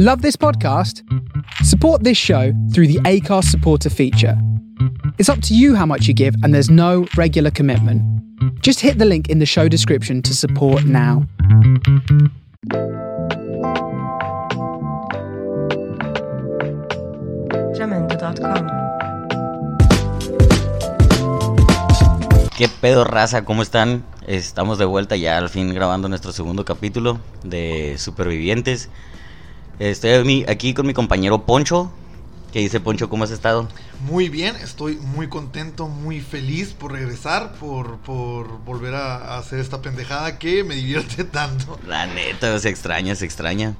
Love this podcast? Support this show through the ACARS supporter feature. It's up to you how much you give, and there's no regular commitment. Just hit the link in the show description to support now. Jamendo.com. ¿Qué pedo, raza? ¿Cómo están? Estamos de vuelta ya al fin grabando nuestro segundo capítulo de Supervivientes. Estoy aquí con mi compañero Poncho. ¿Qué dice Poncho? ¿Cómo has estado? Muy bien, estoy muy contento, muy feliz por regresar, por, por volver a hacer esta pendejada que me divierte tanto. La neta, se extraña, se extraña.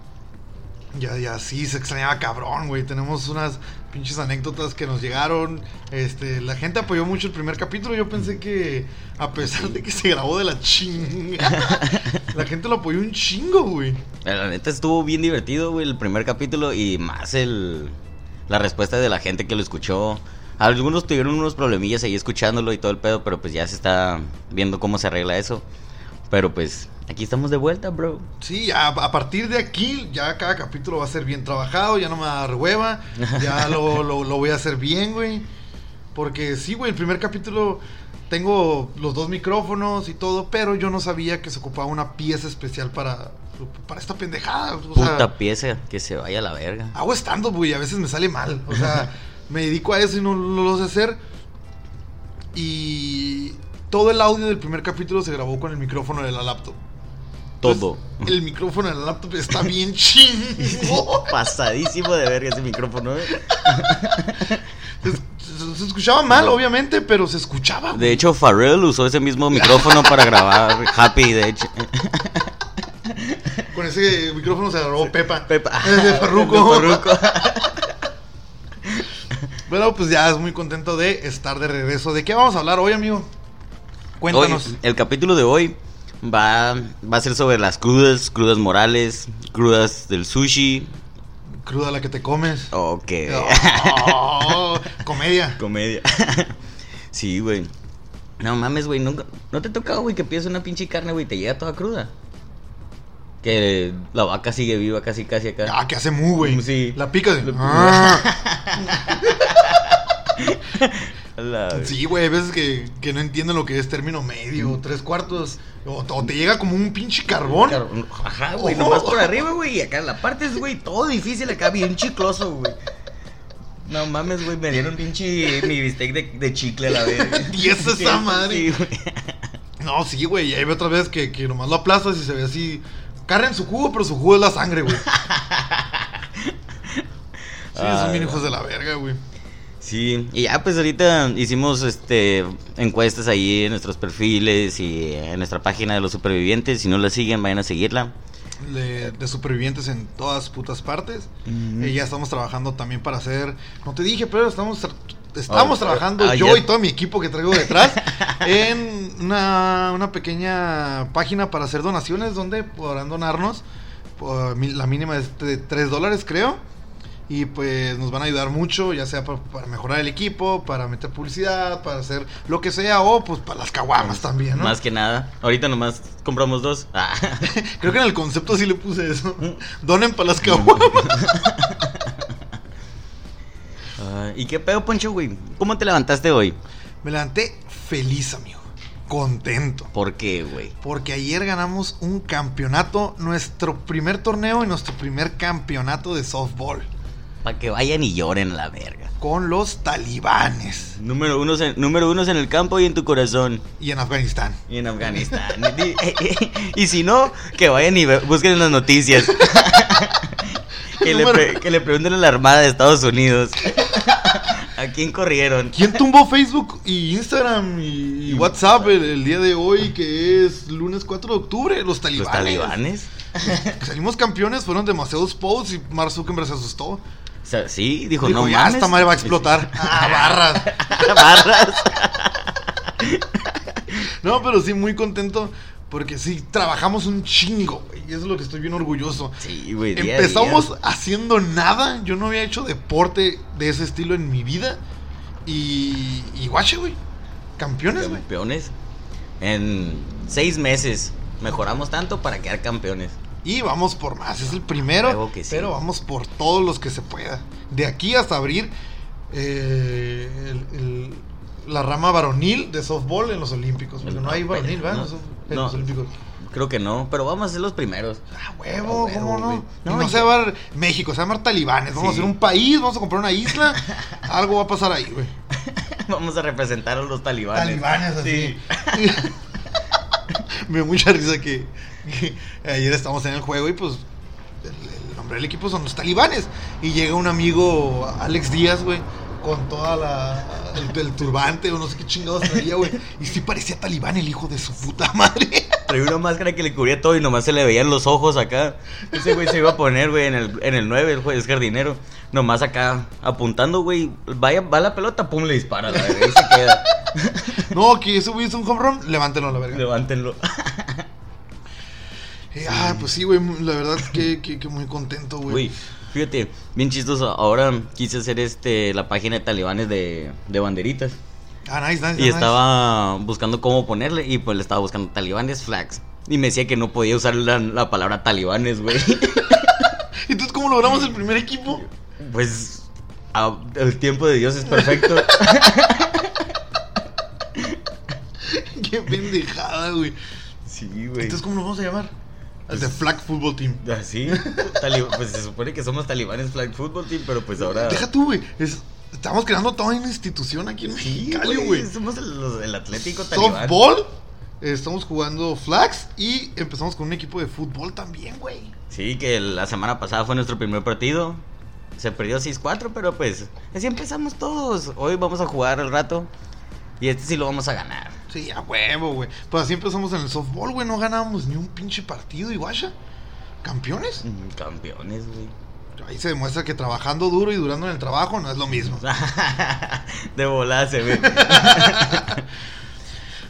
Ya, ya, sí, se extrañaba cabrón, güey. Tenemos unas pinches anécdotas que nos llegaron. Este, la gente apoyó mucho el primer capítulo. Yo pensé que, a pesar de que se grabó de la chinga, la gente lo apoyó un chingo, güey. La neta estuvo bien divertido, güey, el primer capítulo y más el la respuesta de la gente que lo escuchó. Algunos tuvieron unos problemillas ahí escuchándolo y todo el pedo, pero pues ya se está viendo cómo se arregla eso. Pero pues aquí estamos de vuelta, bro. Sí, a partir de aquí, ya cada capítulo va a ser bien trabajado, ya no me va a dar hueva, ya lo, lo, lo voy a hacer bien, güey. Porque sí, güey, el primer capítulo tengo los dos micrófonos y todo, pero yo no sabía que se ocupaba una pieza especial para, para esta pendejada. O sea, Puta pieza, que se vaya a la verga. hago stand-up, güey, a veces me sale mal. O sea, me dedico a eso y no, no lo sé hacer. Y todo el audio del primer capítulo se grabó con el micrófono de la laptop. Todo. El micrófono de la laptop está bien chingo. Pasadísimo de verga ese micrófono, eh. Se, escuchaba mal, obviamente, pero se escuchaba. De hecho, Pharrell usó ese mismo micrófono para grabar Happy, de hecho. Con ese micrófono se grabó Pepa. Pepa. De Farruko. De Farruko. Bueno, pues ya es muy contento de estar de regreso. ¿De qué vamos a hablar hoy, amigo? Cuéntanos. Hoy, el capítulo de hoy va, va a ser sobre las crudas, crudas morales, crudas del sushi. Cruda la que te comes. O que. Oh, comedia. Comedia. sí, güey. No mames, güey. Nunca, ¿No te ha tocado, güey, que pides una pinche carne, güey, te llega toda cruda? Que la vaca sigue viva casi, casi acá. Ah, que hace mu, güey. Sí. La pica de. Ah. La- Sí, güey, hay veces que, que no entienden lo que es término medio, tres cuartos. O, o te llega como un pinche carbón. Car- Ajá, güey, Oh. nomás por arriba, güey. Y acá la parte es, güey, todo difícil acá, bien chicloso, güey. No mames, güey, me dieron pinche mi bistec de, de chicle a la vez. Y es esa madre. Sí, güey. No, sí, güey. Y hay otras veces que, que nomás lo aplastas y se ve así. Carne en su jugo, pero su jugo es la sangre, güey. Sí, Ah, son bien hijos de la verga, güey. Sí, y ya pues ahorita hicimos este encuestas ahí en nuestros perfiles y en nuestra página de los supervivientes. Si no la siguen, vayan a seguirla. De, de supervivientes en todas putas partes. Y ya estamos trabajando también para hacer. No te dije, pero estamos, tra- estamos Ah, trabajando ah, yo y todo mi equipo que traigo detrás en una, una pequeña página para hacer donaciones donde podrán donarnos. por la mínima es de 3 dólares, creo. Y pues nos van a ayudar mucho, ya sea pa- para, mejorar el equipo, para meter publicidad, para hacer lo que sea, o pues para las caguamas también, ¿no? Más que nada. Ahorita nomás compramos dos. Ah. Creo que en el concepto sí le puse eso. Donen para las caguamas. Ah, ¿Y qué pedo, Poncho, güey? ¿Cómo te levantaste hoy? Me levanté feliz, amigo. Contento. ¿Por qué, güey? Porque ayer ganamos un campeonato, nuestro primer torneo y nuestro primer campeonato de softball. Para que vayan y lloren a la verga. Con los talibanes. Número uno, en, número uno en el campo y en tu corazón. Y en Afganistán. Y en Afganistán. y, y si no, que vayan y busquen en las noticias. que, le pre- que le pregunten a la Armada de Estados Unidos. ¿A quién corrieron? ¿Quién tumbó Facebook y Instagram y, y WhatsApp el, el día de hoy, que es lunes 4 de octubre? Los talibanes. ¿Los talibanes? Salimos campeones, fueron demasiados posts y Mark Zuckerberg se asustó. Sea, sí, dijo, Dijo, no ya mames. esta madre va a explotar. Ah, barras. Barras. No, pero sí, muy contento. Porque sí, trabajamos un chingo, güey. Y eso es lo que estoy bien orgulloso. Sí, güey. día a día. Empezamos haciendo nada. Yo no había hecho deporte de ese estilo en mi vida. Y, y guache, güey. Campeones, güey. campeones. En seis meses mejoramos tanto para quedar campeones. Y vamos por más. Es el primero. Sí. Pero vamos por todos los que se pueda. De aquí hasta abrir eh, el- el- la rama varonil de softball en los Olímpicos. Porque no hay varonil, ¿verdad? No, En los- en no. los Olímpicos. Creo que no, pero vamos a ser los primeros. Ah, huevo, Ah, huevo, ¿cómo no? No, No, se va a llamar México, se va a llamar talibanes. Vamos Sí. a hacer un país, vamos a comprar una isla. Algo va a pasar ahí, güey. Vamos a representar a los talibanes. Talibanes así. Sí. Me dio mucha risa que ayer estamos en el juego y pues el, el nombre del equipo son los talibanes. Y llega un amigo, Alex Díaz, güey, con toda la el, el turbante o no sé qué chingados traía, güey. Y sí parecía talibán el hijo de su puta madre. Traía una máscara que le cubría todo y nomás se le veían los ojos acá. Ese güey se iba a poner, güey, en el, en el 9, el juez es jardinero. Nomás acá apuntando, güey. Vaya, va la pelota, pum, le dispara, la verga, y se queda. No, que ese güey es un home run, levántelo a la verga. Levántenlo. Eh, ah, pues sí, güey, la verdad que, que, que muy contento, güey. Güey, fíjate, bien chistoso. Ahora quise hacer este la página de talibanes de, de banderitas. Ah, nice, nice. Y nice. estaba buscando cómo ponerle y pues le estaba buscando talibanes flags. Y me decía que no podía usar la, la palabra talibanes, güey. Entonces, ¿cómo logramos el primer equipo? Pues a- el tiempo de Dios es perfecto. Qué pendejada, güey. Sí, güey. Entonces, ¿cómo lo vamos a llamar? El de Flag Football Team. Así, tali- pues se supone que somos talibanes flag football team, pero pues ahora. Deja tú, güey. Es- Estamos creando toda una institución aquí en Sí, Mexicali, güey. Somos el, los- el Atlético talibán. Softball. eh, Estamos jugando flags y empezamos con un equipo de fútbol también, güey. Sí, que la semana pasada fue nuestro primer partido. Se perdió 6-4, pero pues así empezamos todos. Hoy vamos a jugar al rato. Y este sí lo vamos a ganar. Sí, a huevo, güey. Pues así empezamos en el softball, güey. No ganábamos ni un pinche partido, y. Campeones. Mm, Campeones, güey. Ahí se demuestra que trabajando duro y durando en el trabajo no es lo mismo. De volada se ve.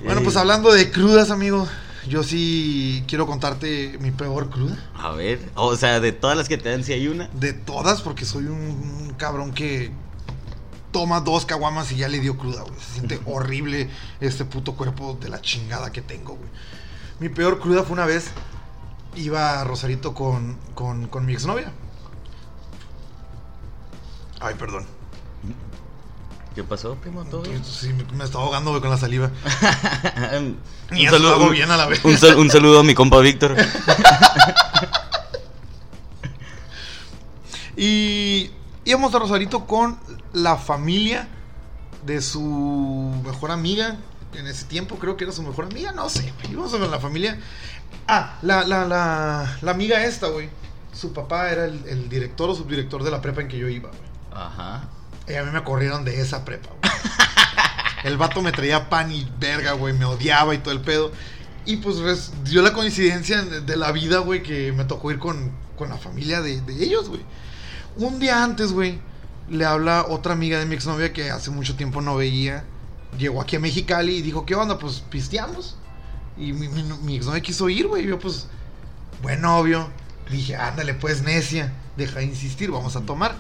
Bueno, pues hablando de crudas, amigo. Yo sí quiero contarte mi peor cruda. A ver, o sea, de todas las que te dan, si hay una. De todas, porque soy un, un cabrón que toma dos caguamas y ya le dio cruda, güey. Se siente horrible este puto cuerpo de la chingada que tengo, güey. Mi peor cruda fue una vez. Iba a Rosarito con, con, con mi exnovia. Ay, perdón. ¿Qué pasó, primo? ¿Todo bien? Sí, me, estaba ahogando, güey, con la saliva. un, Y eso lo hago bien a la vez. un sal- un saludo a mi compa Víctor. Y íbamos a Rosarito con la familia de su mejor amiga. En ese tiempo creo que era su mejor amiga, no sé. güey. Íbamos con la familia. Ah, la, la, la, la amiga esta, güey. Su papá era el, el director o subdirector de la prepa en que yo iba, güey. Ajá. Y a mí me corrieron de esa prepa, güey. El vato me traía pan y verga, güey. Me odiaba y todo el pedo. Y pues res- dio la coincidencia de de la vida, güey, que me tocó ir con, con la familia de, de ellos, güey. Un día antes, güey, le habla otra amiga de mi exnovia que hace mucho tiempo no veía. Llegó aquí a Mexicali y dijo, ¿qué onda? Pues pisteamos. Y mi, mi, mi exnovia quiso ir, güey. Yo, pues, buen novio. Dije, ándale, pues, necia. Deja de insistir, vamos a tomar.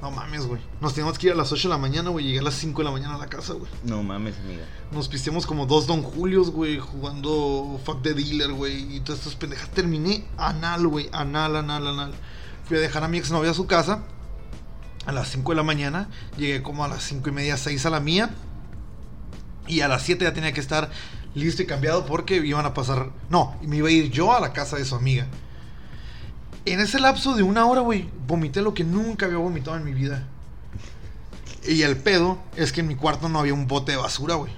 No mames, güey. Nos teníamos que ir a las 8 de la mañana, güey. Llegué a las 5 de la mañana a la casa, güey. No mames, amiga. Nos pisteamos como dos Don Julios, güey, jugando Fuck the Dealer, güey. Y todas estas pendejas. Terminé anal, güey. Anal, anal, anal. Fui a dejar a mi exnovia a su casa a las 5 de la mañana. Llegué como a las 5 y media, 6 a la mía. Y a las 7 ya tenía que estar listo y cambiado porque iban a pasar. No, me iba a ir yo a la casa de su amiga. En ese lapso de una hora, güey, vomité lo que nunca había vomitado en mi vida. Y el pedo es que en mi cuarto no había un bote de basura, güey.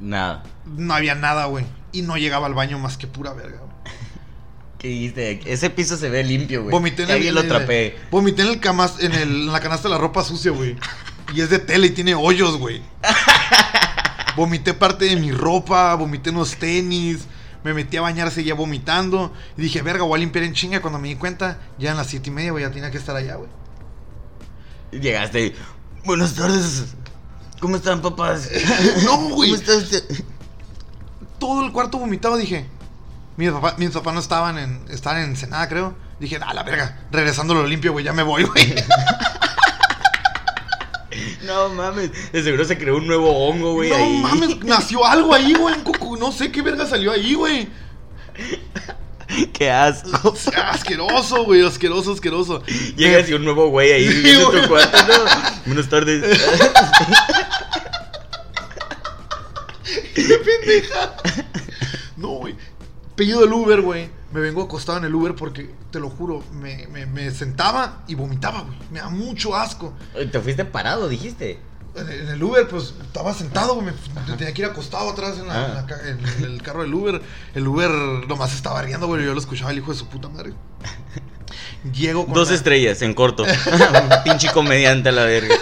Nada. No había nada, güey. Y no llegaba al baño más que pura verga, güey. ¿Qué dijiste? Ese piso se ve limpio, güey. Vomité en el, lo trapee. Vomité en el camas, en, el, en la canasta de la ropa sucia, güey. Y es de tela y tiene hoyos, güey. Vomité parte de mi ropa, vomité unos tenis. Me metí a bañar, seguía vomitando. Y dije, verga, voy a limpiar en chinga. Cuando me di cuenta, ya en las siete y media, güey, ya tenía que estar allá, güey. Llegaste y, Buenas tardes. ¿Cómo están, papás? No, güey. ¿Cómo está usted? todo el cuarto vomitado, dije. Mis papás, mis papás no estaban en. Estaban en Ensenada, creo. Dije, a la verga, regresando lo limpio, güey, ya me voy, güey. No mames. De seguro se creó un nuevo hongo, güey. no ahí. mames, nació algo ahí, güey. en Cocu- No sé qué verga salió ahí, güey. Qué asco. O sea, asqueroso, güey, asqueroso, asqueroso. Llegas y un nuevo güey ahí Sí, en tu cuarto, ¿no? Buenas tardes. No, güey. Pedido el Uber, güey. Me vengo acostado en el Uber porque, te lo juro, me, me, me sentaba y vomitaba, güey. Me da mucho asco. Te fuiste parado, dijiste. En el, en el Uber, pues estaba sentado, güey. Me, tenía que ir acostado atrás en, la- Ah. en la en el carro del Uber. El Uber nomás estaba riendo, güey. Yo lo escuchaba el hijo de su puta madre. Llego con. Dos la- estrellas en corto. Un pinche comediante a la verga.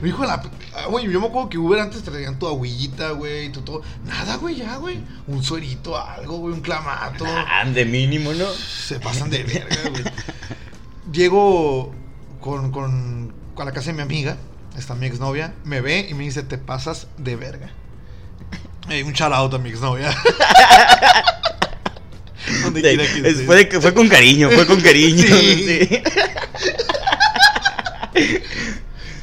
Me dijo la. ah, Güey, yo me acuerdo que Uber antes traían tu agüillita, güey, tu todo. Nada, güey, ya, güey. Un suerito, algo, güey, un clamato. Ah, de mínimo, ¿no? Se pasan de verga, güey. Llego con, con, con la casa de mi amiga, está mi exnovia, me ve y me dice, te pasas de verga. Ey, un shout out a mi exnovia. Donde quiera que estés. fue, con cariño, fue con cariño. Sí. sí.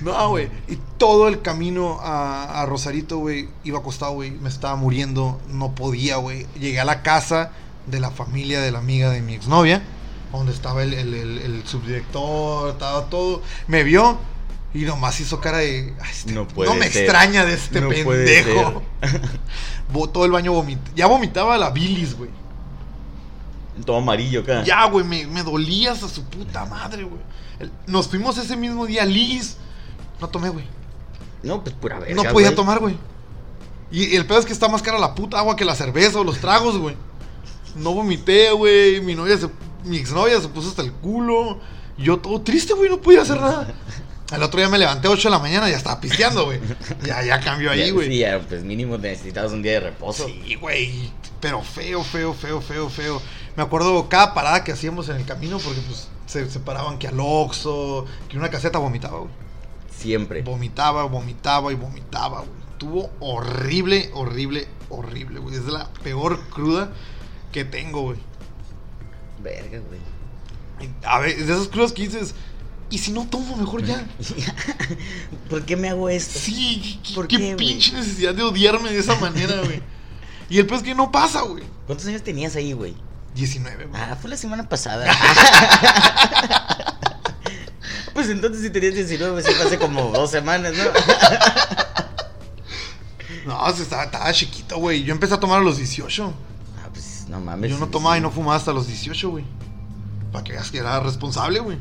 No, güey. Y todo el camino a, a Rosarito, güey, iba acostado, güey. Me estaba muriendo, no podía, güey. Llegué a la casa de la familia de la amiga de mi exnovia, donde estaba el, el- el- el subdirector, estaba todo. Me vio y nomás hizo cara de. "Ay, este- No puede me ser. extraña de este No pendejo. Todo el baño vomit Ya vomitaba la bilis, güey. Todo amarillo acá. Ya, güey, me, me dolía hasta su puta madre, güey. Nos fuimos ese mismo día a Liz. No tomé, güey. No, pues pura verga. No podía güey. tomar, güey. Y el pedo es que está más cara la puta agua que la cerveza o los tragos, güey. No vomité, güey. Mi novia se, mi exnovia se puso hasta el culo. Yo todo triste, güey, no podía hacer nada. Al otro día me levanté a 8 de la mañana y ya estaba pisteando, güey. Ya, ya cambió ahí, güey. Sí, ya, pues mínimo necesitabas un día de reposo. Sí, güey. Pero feo, feo, feo, feo, feo. Me acuerdo cada parada que hacíamos en el camino porque pues se separaban que al Oxxo, que una caseta vomitaba, güey. Siempre. Vomitaba, vomitaba y vomitaba, güey. Estuvo horrible, horrible, horrible, güey. Es la peor cruda que tengo, güey. Verga, güey. A ver, de esas crudas que dices, ¿y si no tomo mejor ya? ¿Por qué me hago esto? Sí, qué, ¿Por qué qué, güey? pinche necesidad de odiarme de esa manera, güey. Y el peor es que no pasa, güey. ¿Cuántos años tenías ahí, güey? 19, güey. Ah, fue la semana pasada. pues entonces si tenías 19, pues sí hace como dos semanas, ¿no? No, se estaba, estaba chiquito, güey. Yo empecé a tomar a los 18. Ah, pues no mames. Yo no tomaba y no fumaba hasta los 18, güey. Para que veas que era responsable, güey.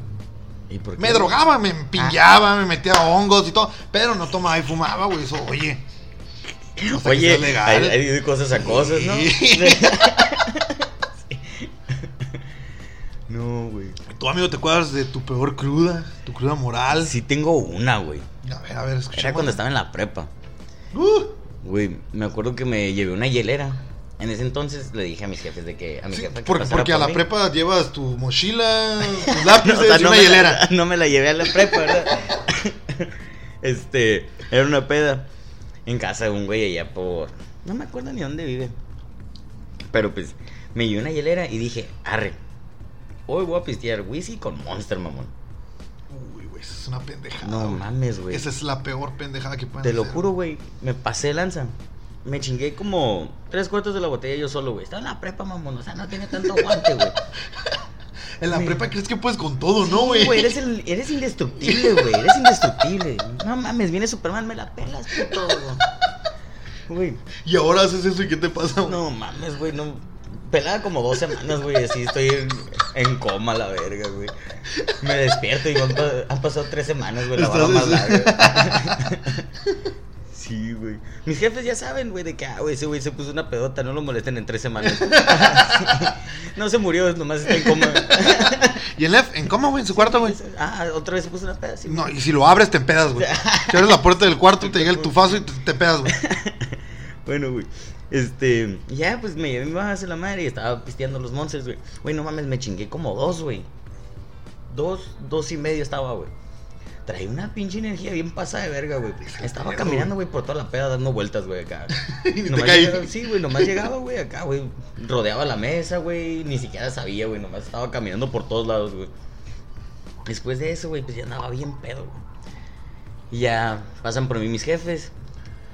¿Y por qué? Me drogaba, me empillaba, me metía hongos y todo. Pero no tomaba y fumaba, güey. Eso, oye. Oye, legal. hay, cosas a cosas, ¿no? Sí. no, güey. ¿Tú, amigo, te acuerdas de tu peor cruda? Tu cruda moral. Sí tengo una, güey. A ver, a ver, escucha. Era cuando estaba en la prepa. Uh, Güey, me acuerdo que me llevé una hielera. En ese entonces le dije a mis jefes de que a mi sí, jefa que porque, porque a la mí. prepa llevas tu mochila, tus lápices No, o sea, y no una hielera. La, no me la llevé a la prepa, ¿verdad? este, era una peda en casa de un güey allá por. No me acuerdo ni dónde vive. Pero pues, me llevé una hielera y dije, arre. Hoy voy a pistear whisky con Monster, mamón. Uy, güey, esa es una pendejada. No güey. mames, güey. Esa es la peor pendejada que pueden Te lo juro, güey. Me pasé lanza. Me chingué como tres cuartos de la botella yo solo, güey. Estaba en la prepa, mamón. O sea, no tenía tanto aguante, güey. En la prepa crees que puedes con todo, ¿no, güey? güey, eres, el- eres indestructible, güey. Eres indestructible. No mames, viene Superman, me la pelas, puto. Güey, Y ahora haces eso y ¿qué te pasa, güey? no mames, güey, no. Pelada como dos semanas, güey, así estoy en, en coma, la verga, güey. Me despierto y han, pa- han pasado tres semanas, güey, la barra más larga. Sí, güey. Mis jefes ya saben, güey, de que, ah, güey, ese güey se puso una pedota, no lo molesten en tres semanas. No se murió, nomás está en coma. Y en Lef, en coma, güey, en su cuarto, güey. Ah, otra vez se puso una peda, sí. No, y si lo abres, te empedas, güey. Si abres la puerta del cuarto, te llega el tufazo y te, te pedas, güey. Bueno, güey. Este, ya, pues me llevé mi mamá a hacer la madre y estaba pisteando los monsters, güey. Güey, no mames, me chingué como dos, güey. Dos, dos y medio estaba, güey. Traía una pinche energía bien pasada de verga, güey. Estaba caminando, güey, por toda la peda dando vueltas, güey, acá. Y te Nomás llegaba- sí, güey, nomás llegaba, güey, acá, güey. Rodeaba la mesa, güey. Ni siquiera sabía, güey. Nomás estaba caminando por todos lados, güey. Después de eso, güey, pues ya andaba bien pedo, güey. Y ya pasan por mí mis jefes.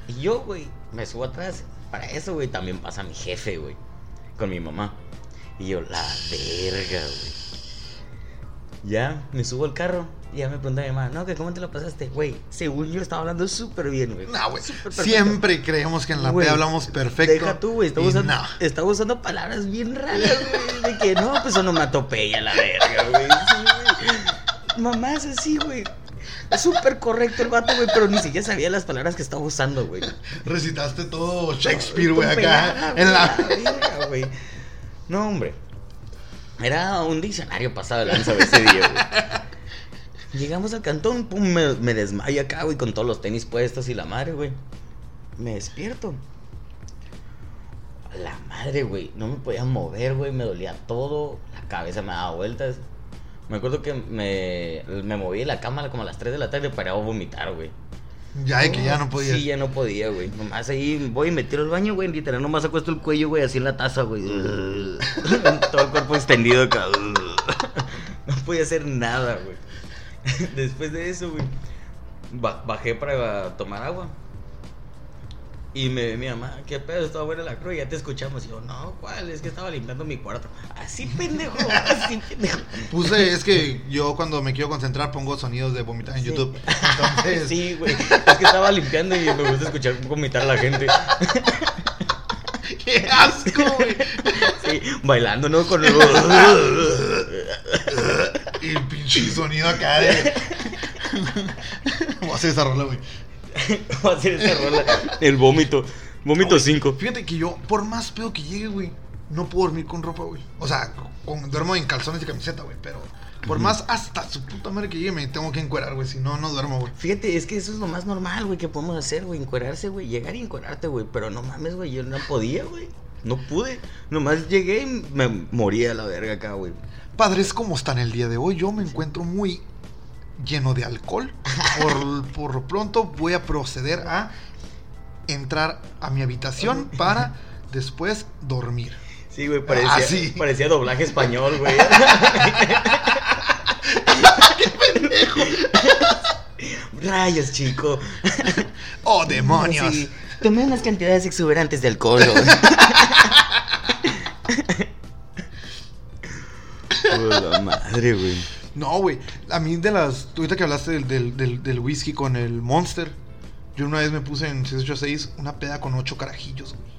Y yo, güey, me subo atrás. Para eso, güey, también pasa mi jefe, güey. Con mi mamá. Y yo, la verga, güey. Ya, me subo al carro y ya me pregunta mi mamá, no, que cómo te lo pasaste, güey. Según yo estaba hablando súper bien, güey. No, güey. Siempre creemos que en la peda hablamos perfecto. Deja tú, güey. Estaba usando, no. estaba usando palabras bien raras, güey. De que no, pues onomatopeya la verga, güey. Sí. Mamá es así, güey. Es súper correcto el vato, güey, pero ni siquiera sabía las palabras que estaba usando, güey. Recitaste todo Shakespeare, güey, acá. En la... verga, güey. No, hombre. Era un diccionario pasado de lanza ese día, güey. Llegamos al cantón, pum, me, desmayo acá, güey, con todos los tenis puestos y la madre, güey. Me despierto. La madre, güey. No me podía mover, güey. Me dolía todo. La cabeza me daba vueltas. Me acuerdo que me, me moví de la cama como a las 3 de la tarde para vomitar, güey. Ya, de que ya no podías. Sí, ya no podía, güey. Nomás ahí voy y me tiro al baño, güey. Literal, nomás acuesto el cuello, güey, así en la taza, güey. Todo el cuerpo extendido acá. No podía hacer nada, güey. Después de eso, güey, ba- bajé para tomar agua. Y me ve mi mamá, ¿qué pedo? Estaba buena la cruz, ya te escuchamos. Y yo, no, ¿cuál? Es que estaba limpiando mi cuarto. Así, pendejo, así, pendejo. Puse, es que yo cuando me quiero concentrar pongo sonidos de vomitar en Sí. YouTube. Entonces, Sí, güey. Es que estaba limpiando y me gusta escuchar vomitar a la gente. ¡Qué asco, güey! Sí, bailando, ¿no? Con el... Y el pinche sonido acá de. Voy a hacer esa rola, güey. Va a hacer esa rola. El vómito. Vómito 5. Fíjate que yo, por más pedo que llegue, güey, no puedo dormir con ropa, güey. O sea, con, duermo en calzones y camiseta, güey. Pero por más hasta su puta madre que llegue, me tengo que encuerar, güey. Si no, no duermo, güey. Fíjate, es que eso es lo más normal, güey, que podemos hacer, güey. Encuerarse, güey. Llegar y encuerarte, güey. Pero no mames, güey. Yo no podía, güey. No pude. Nomás llegué y me moría a la verga acá, güey. Padres, ¿cómo están el día de hoy? Yo me encuentro muy lleno de alcohol. Por, pronto voy a proceder a entrar a mi habitación para después dormir. Sí, güey, parecía, Ah, sí. parecía doblaje español, güey. Rayos, chico. ¡Oh, demonios! Sí, Tomé unas cantidades exuberantes de alcohol. güey. Oh, la madre, güey. No, güey. A mí de las... Ahorita que hablaste del, del, del- del whisky con el Monster. Yo una vez me puse en 686 una peda con ocho carajillos, güey.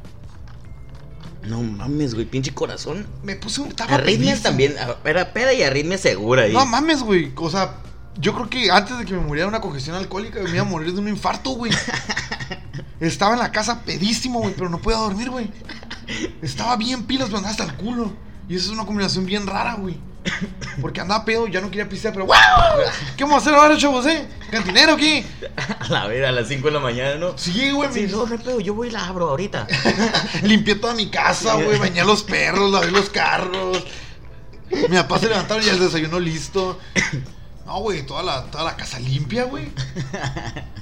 No mames, güey, pinche corazón. Me puse un... Arritmias también. Era peda y arritmia segura. ahí. No mames, güey. O sea, yo creo que antes de que me muriera de una congestión alcohólica, me iba a morir de un infarto, güey. Estaba en la casa pedísimo, güey, pero no podía dormir, güey. Estaba bien pilas, pero andaba hasta el culo. Y eso es una combinación bien rara, güey. Porque andaba pedo, ya no quería pistear, pero ¡wow! ¿Qué vamos a hacer ahora, chavos, eh? ¿Cantinero o qué? A la vera, a las 5 de la mañana, ¿no? Sí, güey. Sí, me- no, no pedo, yo voy y la abro ahorita. Limpié toda mi casa, güey. Bañé a los perros, lavé los carros. Mi papá se levantaron y el desayuno listo. No, güey, toda la, toda la casa limpia, güey.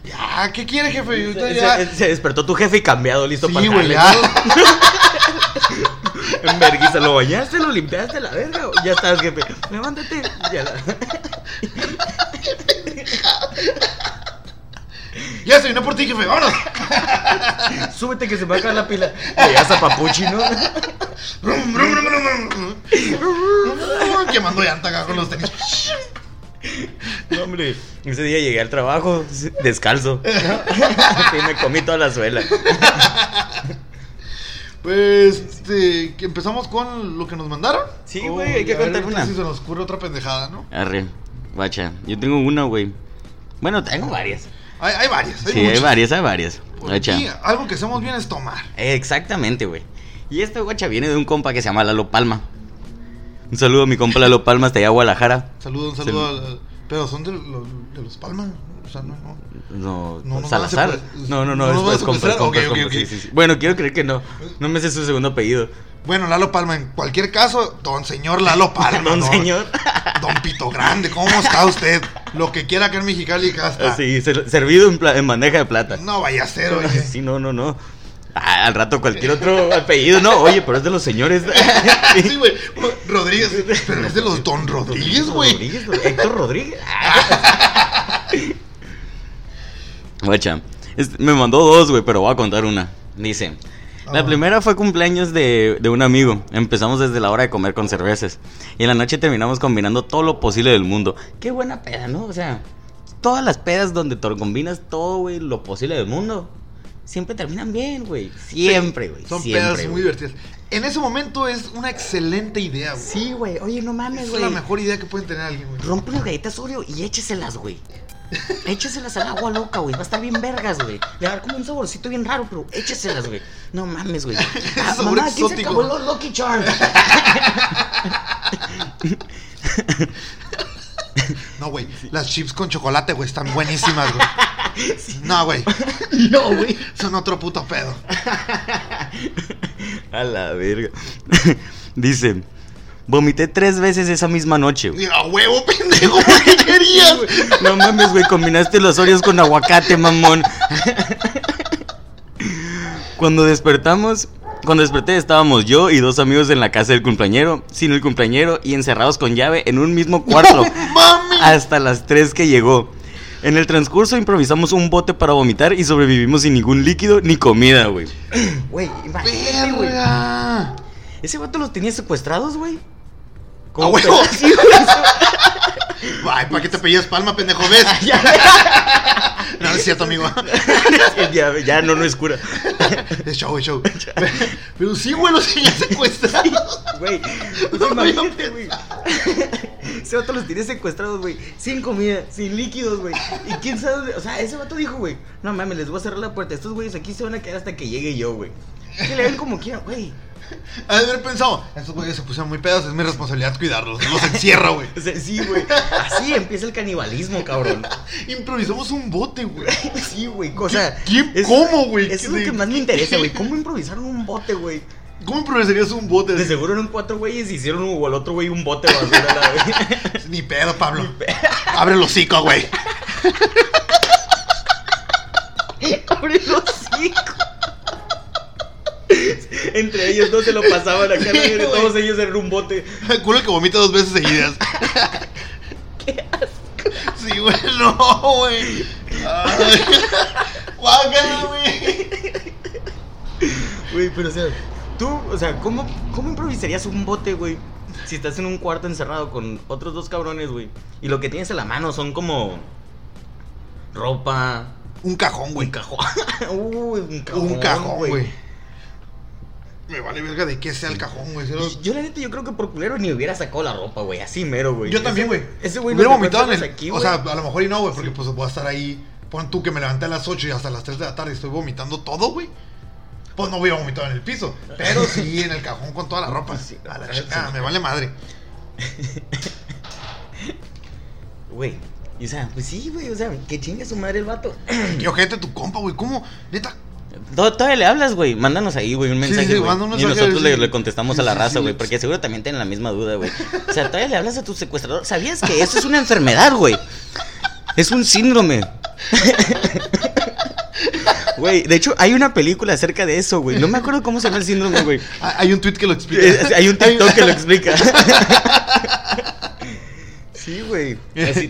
Ya, ¿qué quiere, jefe? Se, ya. se- se despertó tu jefe y cambiado, listo Sí, para el güey, ya. En vergüenza, ¿lo bañaste? ¿Lo limpiaste la verga? Ya estás, jefe. Levántate. Ya la... Ya se vino por ti, jefe, vámonos. Súbete que se me va a caer la pila. Llegas a Papuchi, ¿no? Brum, brum, brum. Quemando llanta acá con los tenis. No, hombre. Ese día llegué al trabajo descalzo. Sí, me comí toda la suela. Pues, este, que empezamos con lo que nos mandaron. Sí, O güey, hay que a ver, contar una. Si se nos ocurre otra pendejada, ¿no? Arre, bacha. Yo tengo una, güey. Bueno, tengo varias. Hay, hay varias. Hay Sí, hay varias, hay varias. Aquí, algo que hacemos bien es tomar. Exactamente, güey. Y esta guacha viene de un compa que se llama Lalo Palma. Un saludo a mi compa Lalo Palma hasta allá a Guadalajara. Saludo, un saludo. al- pero son de, los- de los Palmas. O sea, no, no. No, No, no, Salazar. puede- No, no, no, no es, lo vas es a compa, es secuestrar. compa, es Ok, ok, compa, ok. sí, sí, sí. Bueno, quiero creer que no. No me sé su segundo apellido. Bueno, Lalo Palma, en cualquier caso, don señor Lalo Palma. Don señor. Don Pito Grande, ¿cómo está usted? Lo que quiera que en Mexicali está. Sí, ser- servido en, en bandeja de plata. No vaya a ser, oye. Sí, no, no, no. Ah, al rato cualquier otro apellido, no. Oye, pero es de los señores. Sí, güey. Rodríguez. Pero es de los Don Rodríguez, güey. Rodríguez, güey. Héctor Rodríguez. Guacha, es- me mandó dos, güey, pero voy a contar una. Dice, La Ah. primera fue cumpleaños de, de un amigo. Empezamos desde la hora de comer con cervezas. Y en la noche terminamos combinando todo lo posible del mundo. Qué buena peda, ¿no? O sea, todas las pedas donde te combinas todo, güey, lo posible del mundo. Siempre terminan bien, güey. Siempre, güey. Son siempre, pedas muy güey. divertidas. En ese momento es una excelente idea, güey. Sí, güey. Oye, no mames, es güey. la mejor idea que pueden tener alguien, güey. Rompe unas galletas Oreo y écheselas, güey. Écheselas al agua loca, güey. Va a estar bien vergas, güey. Le va a dar como un saborcito bien raro, pero écheselas, güey. No mames, güey. Ah, mamá, aquí se acabó Lucky Charms. No, güey. Las chips con chocolate, güey, están buenísimas, güey. No, güey. No, güey. Son otro puto pedo. A la verga. Dice, vomité tres veces esa misma noche. güey. A huevo, pendejo, ¿qué querías? No mames, güey, combinaste los Oreos con aguacate, mamón. Cuando despertamos, cuando desperté estábamos yo y dos amigos en la casa del cumpleañero, sin el cumpleañero y encerrados con llave en un mismo cuarto. ¡Mami! hasta las 3 que llegó. En el transcurso improvisamos un bote para vomitar y sobrevivimos sin ningún líquido ni comida, güey. Güey, imagínate, güey. ¿Ese vato los tenía secuestrados, güey? ¡A huevo! Sí. Ay, ¿para qué te pedías palma, pendejo? ¿Ves? No, es cierto, amigo. ya, ya no, no es cura. Es show, es show. Pero sí, güey, los tenía secuestrados. Güey, imagínate, güey. Ese vato los tenía secuestrados, güey. Sin comida, sin líquidos, güey. Y quién sabe, dónde- o sea, ese vato dijo, güey, no mames, les voy a cerrar la puerta. Estos güeyes aquí se van a quedar hasta que llegue yo, güey. Que le ven como quieran, güey. Ha de haber pensado, estos güeyes se pusieron muy pedos, es mi responsabilidad cuidarlos. Los encierro, güey. Sí, güey. Así empieza el canibalismo, cabrón. Improvisamos un bote, güey. Sí, güey. O sea, ¿Quién- es- cómo, güey? Eso es lo que más me interesa, güey. ¿Cómo improvisaron un bote, güey? ¿Cómo improvisarías un bote? De seguro eran cuatro güeyes y hicieron o el otro güey un bote de basura, la güey. Ni pedo, Pablo. Abre el hocico, güey. Abre el hocico. Entre ellos dos se lo pasaban acá, güey. todos ellos eran un bote. El culo que vomita dos veces seguidas. Qué asco. Sí, güey, no, güey. Guácala, güey. Güey, pero o sea, tú, o sea, ¿cómo, ¿cómo improvisarías un bote, güey? Si estás en un cuarto encerrado con otros dos cabrones, güey. Y lo que tienes en la mano son como ropa, Un cajón, güey. un cajón. Uy, un cajón. Un cajón, güey. Me vale verga de qué sea el cajón, güey. Yo la neta, yo creo que por culero ni hubiera sacado la ropa, güey. Así mero, güey. Yo también, güey. Ese güey Hubiera no vomitado en el. cuentas aquí, o sea, a lo mejor y no, güey, porque pues voy a estar ahí. Pon tú que me levanté a las 8 y hasta las 3 de la tarde y estoy vomitando todo, güey. Pues no voy a vomitar en el piso. Pero sí en el cajón con toda la ropa. Sí, a la sí. chingada, me vale madre. Güey. Y o sea, pues sí, güey. O sea, que chingue su madre el vato. Qué ojete tu compa, güey. ¿Cómo? Neta. Tod- Todavía le hablas, güey. Mándanos ahí, güey, un mensaje. sí, güey. manda un y nosotros le, le contestamos a la raza, güey. Porque seguro también tienen la misma duda, güey. O sea, todavía le hablas a tu secuestrador. ¿Sabías que eso es una enfermedad, güey? Es un síndrome. Güey, de hecho, hay una película acerca de eso, güey. No me acuerdo cómo se llama el síndrome, güey. Ah, Hay un tweet que lo explica. Hay un TikTok que lo explica. Sí, güey.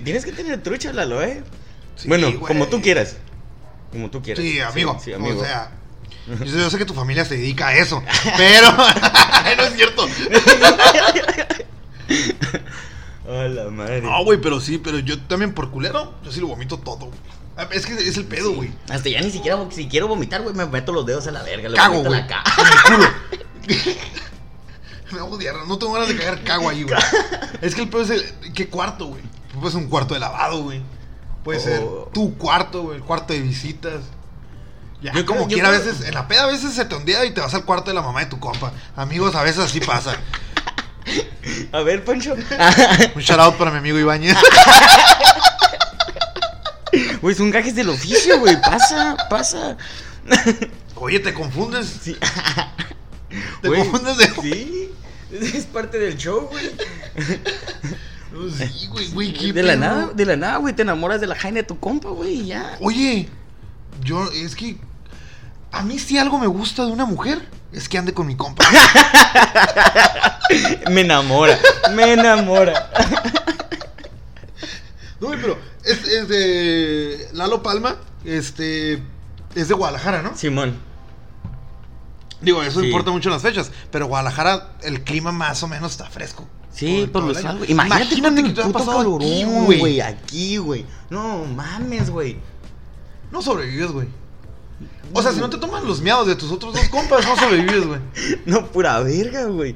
Tienes que tener trucha, Lalo, ¿eh? Sí, bueno, como tú quieras. Como tú quieras. Sí, amigo. Sí, amigo. O sea, yo sé, que tu familia se dedica a eso. Pero. no es cierto. A la madre. No, güey, pero sí, pero yo también por culero, yo sí lo vomito todo. güey. Ah, Es que es el pedo, güey. Hasta ya ni siquiera, si quiero vomitar, güey, me meto los dedos a la verga. Cago, güey. Me hago diarrea, no tengo ganas de cagar cago ahí, güey. Es que el pedo es el. ¿Qué cuarto, güey? Puede ser un cuarto de lavado, güey. Puede ser Oh. tu cuarto, güey, el cuarto de visitas. Ya, Yo como quiera, a veces, en la peda a veces se te ondea y te vas al cuarto de la mamá de tu compa. Amigos, a veces así pasa. A ver, Pancho. Un shout out para mi amigo Ibáñez. Güey, son gajes del oficio, güey. Pasa, pasa. Oye, te confundes. Sí. Te confundes de. Sí. Es parte del show, güey. No, Sí, güey, güey, qué De la nada, de la nada, güey, te enamoras de la jaina de tu compa, güey, y ya. Oye, yo, es que. A mí si algo me gusta de una mujer, es que ande con mi compa. Me enamora, me enamora. No, güey, pero es, es de Lalo Palma, este, es de Guadalajara, ¿no? Simón. Digo, eso Sí. importa mucho en las fechas. Pero Guadalajara, el clima más o menos está fresco. Sí, por los el año. güey. Imagínate, Imagínate que te ha puto pasado aquí, calorón, güey. güey. Aquí, güey. No mames, güey. No sobrevives, güey. O sea, si no te toman los miados de tus otros dos compas, no sobrevives, güey. No, pura verga, güey.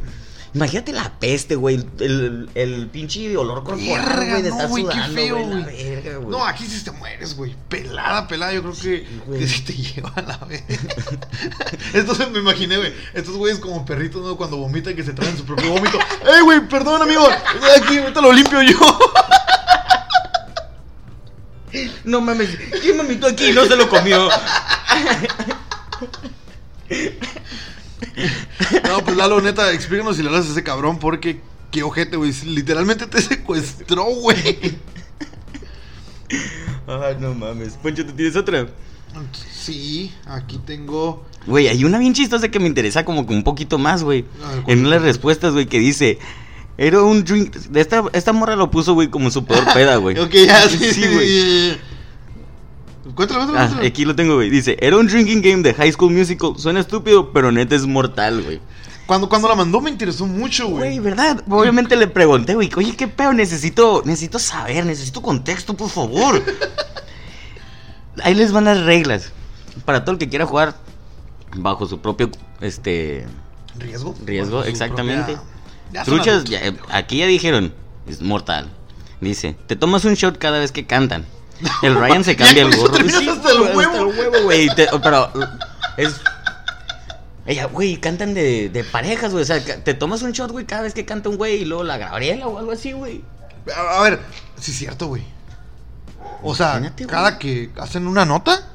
Imagínate la peste, güey. El, el pinche olor corporal, Verga, güey, de no, estar güey, qué sudando, feo, güey. Verga. No, aquí sí te mueres, güey. Pelada, pelada. Yo creo que, sí te lleva a la vez. Entonces me imaginé, güey. Estos güeyes como perritos, ¿no? Cuando vomitan que se traen su propio vómito. ¡Ey, güey! Perdón, amigo. Aquí, ahorita lo limpio yo. No mames. ¿Quién vomitó aquí? No se lo comió. No, pues Lalo, neta, explícanos si le hablas a ese cabrón porque qué ojete, güey. Literalmente te secuestró, güey. Ay, no mames. Poncho, ¿tú tienes otra? Sí, aquí tengo. Güey, hay una bien chistosa que me interesa como que un poquito más, güey. A ver, ¿cuál? En las respuestas, güey, que dice... Era un drink... Esta, esta morra lo puso, güey, como su peor peda, güey. Ok, ya, sí, Sí, güey. Cuéntalo, cuéntalo, Ah, cuéntalo. aquí lo tengo, güey. Dice, era un drinking game de High School Musical. Suena estúpido, pero neta es mortal, güey. Cuando, cuando la mandó me interesó mucho, Güey, güey. ¿verdad? Obviamente le pregunté, güey, oye, ¿qué pedo? Necesito, necesito saber, necesito contexto, por favor. Ahí les van las reglas. Para todo el que quiera jugar bajo su propio, este... ¿Riesgo? Riesgo, exactamente. propia- Ya son Truchas, ya, aquí ya dijeron, es mortal. Dice, te tomas un shot cada vez que cantan. El Ryan se cambia el gorro. terminas hasta el güey, huevo. Hasta el huevo, güey. Te- Pero es... Ella, güey, cantan de, de parejas, güey. O sea, te tomas un shot, güey, cada vez que canta un güey y luego la Gabriela o algo así, güey. A, a ver, sí es cierto, güey. O sea, Imagínate, güey. cada que hacen una nota.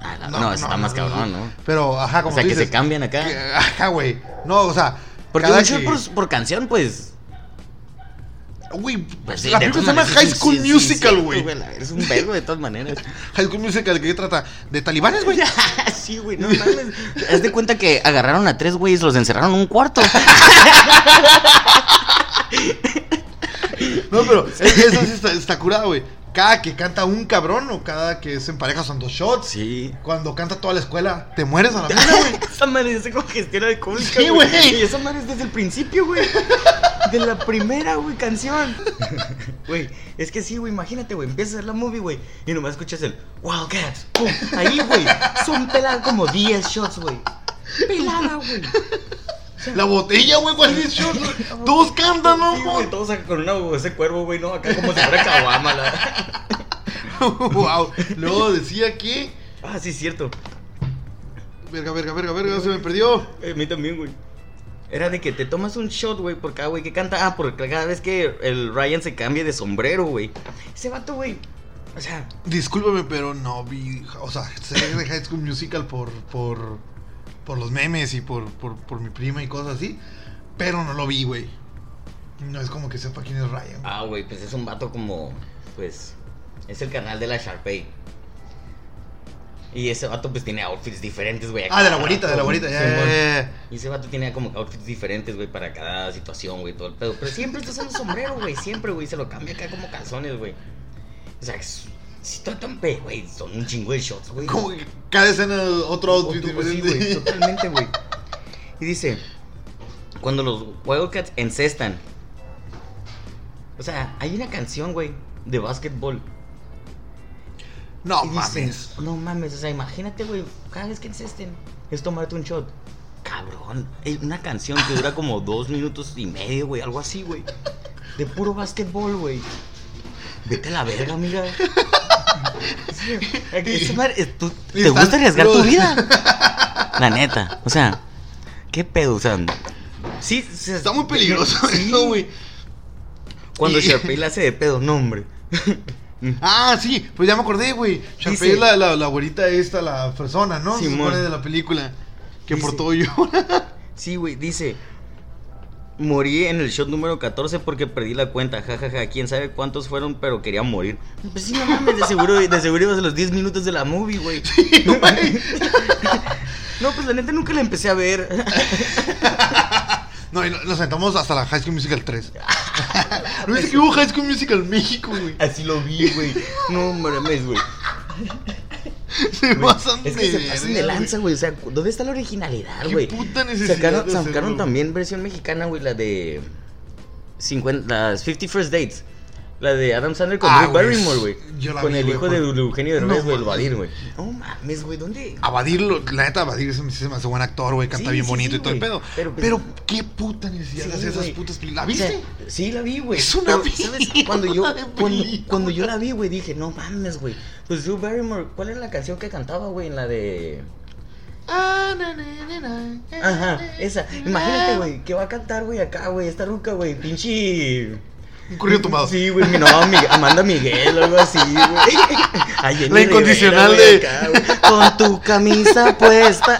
Ah, la- no, está más cabrón, ¿no? Pero, ajá, como O sea, tú que se cambian acá. que- ajá, güey. No, o sea. Porque cada un shot que- por, por canción, pues... Güey, pues sí, la película se llama High sí, School sí, sí, Musical, güey. la- Es un vergo de todas maneras. High School Musical, ¿de qué trata? ¿De talibanes, güey? sí, güey, no mames. Haz de cuenta que agarraron a tres güeyes, los encerraron en un cuarto. No, pero es- eso sí está, está curado, güey. Cada que canta un cabrón o cada que es en pareja son dos shots. Sí. Cuando canta toda la escuela, te mueres a la mierda, güey. esa madre se congestiona de cólica, Sí, güey. Y esa madre es desde el principio, güey. De la primera, güey, canción. Güey, es que sí, güey, imagínate, güey. Empieza a hacer la movie, güey. Y nomás escuchas el Wildcats. Pum, ahí, güey. Son peladas como 10 shots, güey. Pelada, güey. La botella, güey, ¿cuál es shot? Todos cantan, ¿no? Sí, güey, todos con una, ese cuervo, güey, ¿no? Acá como si fuera caguama, la... wow. Luego decía que. Ah, sí, cierto. Verga, verga, verga, verga, se me perdió. Eh, a mí también, güey. Era de que te tomas un shot, güey, por cada güey que canta. Ah, porque cada vez que el Ryan se cambia de sombrero, güey. Ese vato, güey. O sea, Discúlpame, pero no vi. O sea, sé de High School Musical por. por. Por los memes y por, por, por mi prima y cosas así. Pero no lo vi, güey. No es como que sepa quién es Ryan. ah, güey, pues es un vato como. Pues. Es el canal de la Sharpay. Y ese vato, pues tiene outfits diferentes, güey. Ah, de la güerita, de la ya, ya, ya. Y ese vato tiene como outfits diferentes, güey, para cada situación, güey, todo el pedo. Pero siempre está usando sombrero, güey, siempre, güey. Se lo cambia acá como calzones, güey. O sea, es- si está tan pe, güey, son un chingo de shots, güey. Como que cada escena otro outfit sí, diferente. güey, totalmente, güey. Y dice, cuando los Wildcats encestan. O sea, hay una canción, güey, de básquetbol. No y dice, mames. no mames, o sea, imagínate, güey, cada vez que encesten, es tomarte un shot. Cabrón, hay una canción que dura como dos minutos y medio, güey, algo así, güey. De puro básquetbol, güey. Vete a la verga, amiga. Sí, esa madre, eh, ¿tú- Y ¿Te están- gusta arriesgar tu vida? La neta, o sea, ¿qué pedo? O sea, sí, se- Está muy peligroso sí. eso, güey. Cuando la hace de pedo, no, hombre. Ah, sí, pues ya me acordé, güey. Dice- es la, la, la güerita esta, la persona, ¿no? Se Simón. supone de la película. Que por Dice- todo llora. Sí, güey, dice. Morí en el shot número 14 porque perdí la cuenta, jajaja. Quién sabe cuántos fueron, pero quería morir. Pues sí, no mames, de seguro, de seguro ibas a los 10 minutos de la movie, güey. güey. No, pues la neta nunca la empecé a ver. No, y no- nos sentamos hasta la High School Musical 3. ¿No viste que hubo High School Musical México, güey? Así lo vi, güey. No mames, güey. Se Güey, pasan es que de se pasan de lanza, güey. O sea, ¿dónde está la originalidad, Qué güey? puta necesidad Sacaron, de sacaron hacerlo. también versión mexicana, güey, la de 50, las 50 First Dates. La de Adam Sandler con Ah, Drew Barrymore, güey. yo la Con vi, el hijo de Eugenio Derbez, No, güey, el. Badir, güey. No mames, güey, ¿dónde? Abadir, la neta, Abadir se me, hace buen actor, güey. Canta Sí, bien sí, bonito sí, y todo el pedo. Pero, Pero, pues, qué puta necesidad de Sí, hacer esas putas películas. ¿La O sea, viste? sí, la vi, güey. Es una Pero, Cuando yo, cuando, yo la vi, güey, dije, no mames, güey. Pues Drew Barrymore, ¿cuál era la canción que cantaba, güey, en la de... Ah, Ajá, esa. Imagínate, güey, que va a cantar, güey, acá, güey, esta ruca, güey, pinche... Un corrido tomado. Sí, güey, mi- no, Mi- Amanda Miguel o algo así, güey. La incondicional Rivera, de- acá, Con tu camisa puesta.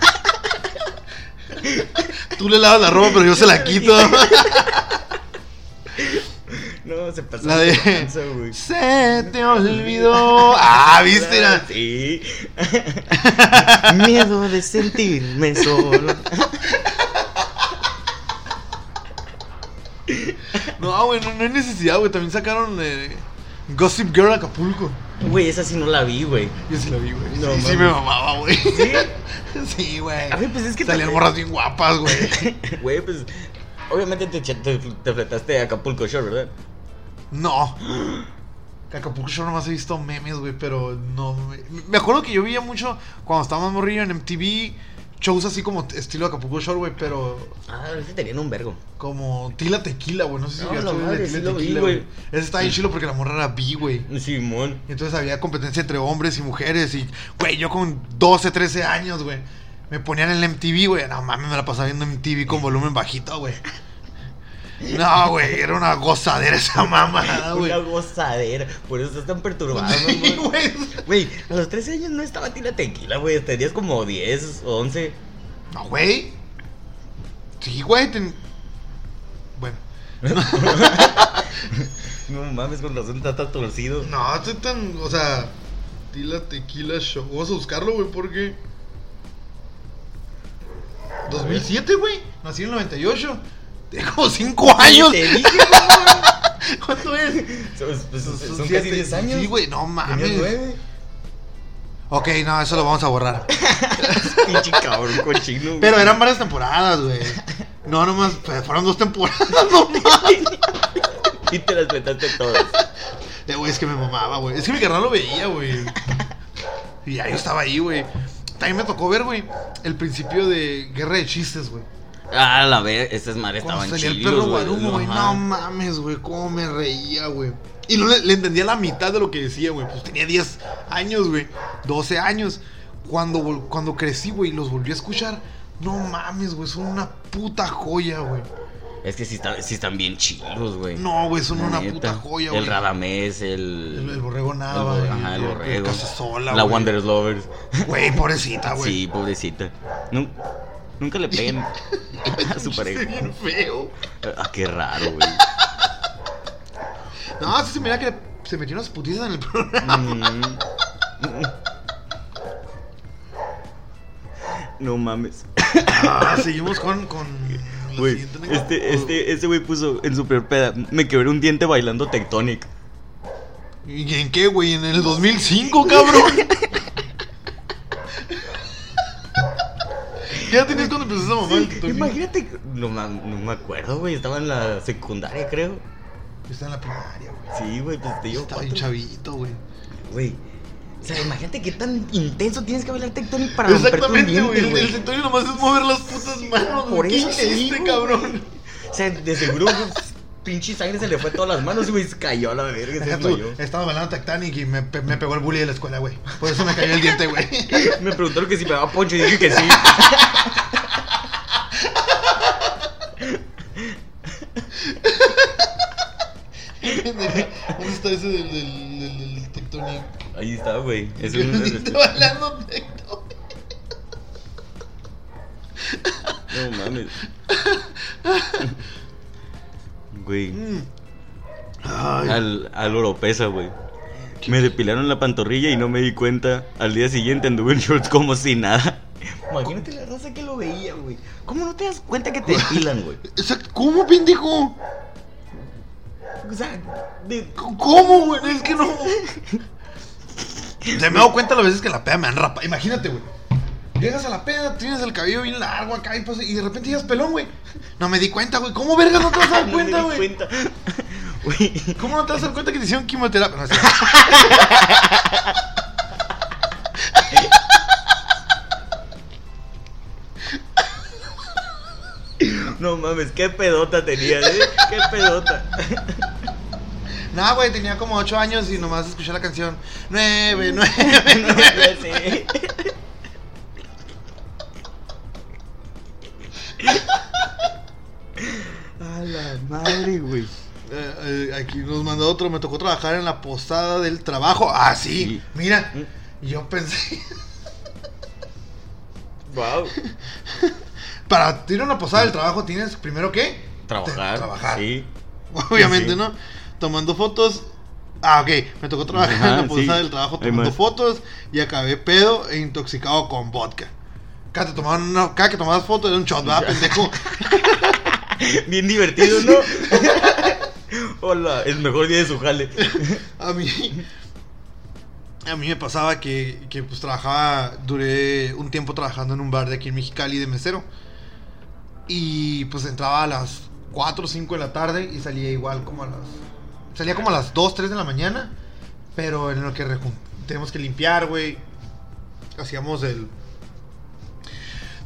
Tú le lavas la ropa, pero yo se la quito. No, se pasó. La de- lanza, güey. Se te olvidó. Ah, viste. Sí. Miedo de sentirme solo. No, güey, no, no hay necesidad, güey. También sacaron eh, Gossip Girl Acapulco. Güey, esa sí no la vi, güey. Yo sí la vi, güey. No, sí, me mamaba, güey. ¿Sí? Sí, güey. A ver, pues es que Salían morras bien guapas, güey. Güey, pues. Obviamente te, te, te fletaste a Acapulco Shore, ¿verdad? No. Acapulco yo nomás he visto memes, güey, pero no. Me, me acuerdo que yo veía mucho cuando estaba más morrillo en MTV shows así como estilo Acapulco Shore, güey, pero Ah, ese tenían un vergo. como Tila Tequila, güey. No sé si No, la madre, de Tila sí lo Tequila, güey. Ese estaba bien chilo porque la morra era bi, güey. Simón. Y entonces había competencia entre hombres y mujeres. Y, güey, yo con 12, 13 años, güey, me ponían en el MTV, güey. No mames, me la pasaba viendo MTV con volumen bajito, güey. No, güey, era una gozadera esa mamada, güey. Una gozadera. Por eso estás tan perturbado, Sí, güey. a los 13 años no estaba Tina Tequila, güey. Tenías como 10 o 11. No, güey. Sí, güey. ten- Bueno, No mames, con razón está tan torcido. no, estoy tan. O sea, Tila Tequila Show. Vamos a buscarlo, güey, porque. 2007, güey. Nací en el 98. Tengo como 5 años. Te dije, güey. ¿Cuánto es? Son, pues, son siete. casi 10 años. Sí, güey, no mames. 9. Ok, no, eso lo vamos a borrar. Pinche cabrón cochino. güey. Pero eran varias temporadas, güey. No, nomás, pues, fueron dos temporadas, no mames. Y te las metaste todas. Eh, güey, es que me mamaba, güey. Es que mi carnal lo veía, güey. Y ya yo estaba ahí, güey. También me tocó ver, güey, el principio de Guerra de Chistes, güey. Ah, la ver, estas madres Cuando estaban salía el perro güey. guarumo, güey. Ajá. No mames, güey, cómo me reía, güey. Y no le, le entendía la mitad de lo que decía, güey. Pues tenía 10 años, güey. 12 años. Cuando, cuando crecí, güey, y los volví a escuchar. No mames, güey, son una puta joya, güey. Es que sí, está- sí están bien chilos, güey. No, güey, son La una neta. puta joya, güey. El Radamés, el. El, el borrego el Nava. y Ajá, el el- borrego. el Casasola, La güey. Wanderers Lovers. Güey, pobrecita, güey. Sí, pobrecita. Nu- nunca le peguen a su pareja. bien feo. Ah, qué raro, güey. No, sí se mira que se metió unas putizas en el programa. No mames. Ah, seguimos con, con anécdota. este, este, este güey puso en su peor peda. Me quebré un diente bailando Tectonic. ¿Y en qué, güey? En el 2005, cabrón. ¿Qué edad tenías cuando empezó esa mamá? del TikTok? Imagínate. No, ma- no me acuerdo, güey. Estaba en la secundaria, creo. Está en la primaria, güey. Sí, güey, pues te digo. Estaba bien cuatro. chavito, güey. Güey. O sea, imagínate qué tan intenso tienes que bailar Tectonic para romperte un Exactamente, güey. diente, El, el sectorio nomás es mover las putas manos, Por güey. eso ¿Qué te hiciste, digo, cabrón? O sea, de seguro, pinche sangre se le fue a todas las manos, güey. Se cayó a la verga, se desmayó. estaba bailando Tectanic y me, pe- me pegó el bully de la escuela, güey. Por eso me cayó el diente, güey. Me preguntaron que si me daba poncho y dije que sí. ¿Dónde está ese del, del, del, del Tectonic? Ahí está, güey. Es un... está bailando Güey. Mm. Al, al Oropesa, güey. Me depilaron la pantorrilla y no me di cuenta. Al día siguiente anduve en shorts como si nada. Imagínate la raza que lo veía, güey. ¿Cómo no te das cuenta que te depilan, güey? exacto, ¿Cómo, pendejo? O sea, de... ¿Cómo, güey? Es que no. Se me he dado cuenta las veces que la peda me han rapado. Imagínate, güey. Llegas a la peda, tienes el cabello bien largo acá y, pues, y de repente llegas pelón, güey. No me di cuenta, güey. ¿Cómo verga no te vas a dar No me cuenta, di güey? cuenta. Güey. ¿Cómo no te vas a dar cuenta que te hicieron quimioterapia? No, mames, qué pedota tenías, ¿eh? Qué pedota. Nah, güey, tenía como 8 años y nomás escuché la canción. 9, 9, 9. A la madre, güey. Eh, eh, aquí nos mandó otro. Me tocó trabajar en la posada del trabajo. Ah, sí. Sí. Mira, Mm. yo pensé. Wow. Para ir a una posada del trabajo tienes primero que Trabajar. trabajar. Sí. Obviamente, Sí. ¿no? Tomando fotos. Ah, ok. Me tocó trabajar Ajá, en la posada sí. del trabajo tomando fotos y acabé pedo e intoxicado con vodka. Cada, te tomaban una, cada que tomabas fotos era un shot, ¿verdad, pendejo? Bien divertido, ¿no? Hola, el mejor día de su jale. A mí. A mí me pasaba que, que pues trabajaba, duré un tiempo trabajando en un bar de aquí en Mexicali de mesero. Y pues entraba a las 4 o 5 de la tarde y salía igual como a las... Salía como a las 2, 3 de la mañana. Pero en lo que tenemos que limpiar, güey. Hacíamos el...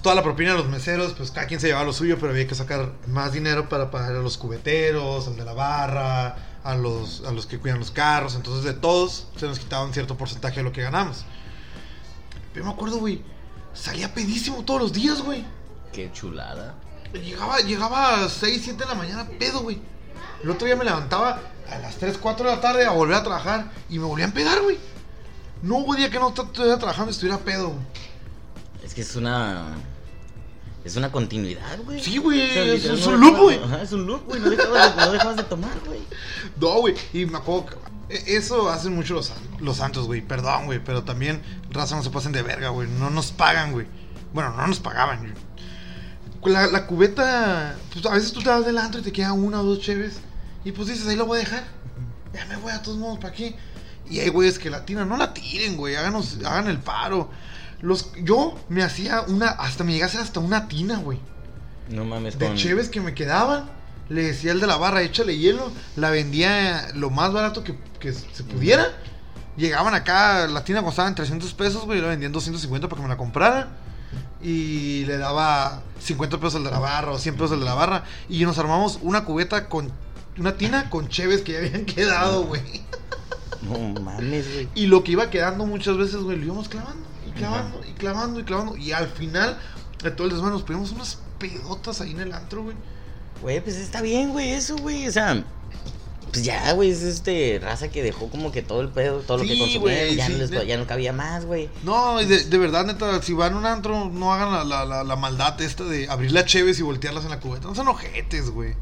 Toda la propina de los meseros, pues cada quien se llevaba lo suyo, pero había que sacar más dinero para pagar a los cubeteros, al de la barra, a los, a los que cuidan los carros. Entonces de todos se nos quitaba un cierto porcentaje de lo que ganamos. Pero me acuerdo, güey, salía pedísimo todos los días, güey. Qué chulada. Llegaba, llegaba a 6, 7 de la mañana pedo, güey. El otro día me levantaba a las 3, 4 de la tarde a volver a trabajar y me volvían a pedar, güey. No hubo día que no est- estuviera trabajando y estuviera pedo. güey. Es que es una. Es una continuidad, güey. Sí, güey, O sea, es- un loop, güey. Ajá, es un loop, güey. No dejabas, de, no dejabas de tomar, güey. No, güey. Y me acuerdo que e- eso hacen mucho los, los santos, güey. Perdón, güey. Pero también, raza, no se pasen de verga, güey. No nos pagan, güey. Bueno, no nos pagaban. güey. La, la cubeta, pues a veces tú te vas del antro y te quedan una o dos cheves. Y pues dices, ahí lo voy a dejar. Ya me voy a todos modos, ¿para qué? Y hay güeyes que la tiran. No la tiren, güey. Háganos, hagan el paro. Los, yo me hacía una, hasta me llegase hasta una tina, güey No mames, de con. cheves que me quedaban. Le decía al de la barra, échale hielo. La vendía lo más barato que, que se pudiera. Llegaban acá, la tienda costaba en 300 pesos, güey. La vendían 250 para que me la comprara. Y le daba 50 pesos al de la barra o 100 pesos al de la barra. Y nos armamos una cubeta con. Una tina con cheves que ya habían quedado, güey. No mames, güey. Y lo que iba quedando muchas veces, güey, lo íbamos clavando. Y clavando, y clavando, y clavando. Y al final, de todo el desmano, nos pegamos unas pedotas ahí en el antro, güey. Güey, pues está bien, güey, eso, güey. O sea, pues ya, güey, es este raza que dejó como que todo el pedo, todo lo que güey, ya, sí, no les- de- ya no cabía más, güey. No, de, de verdad, neta, si van a un antro, no hagan la, la, la, la maldad esta de abrir las cheves y voltearlas en la cubeta. No son ojetes, güey.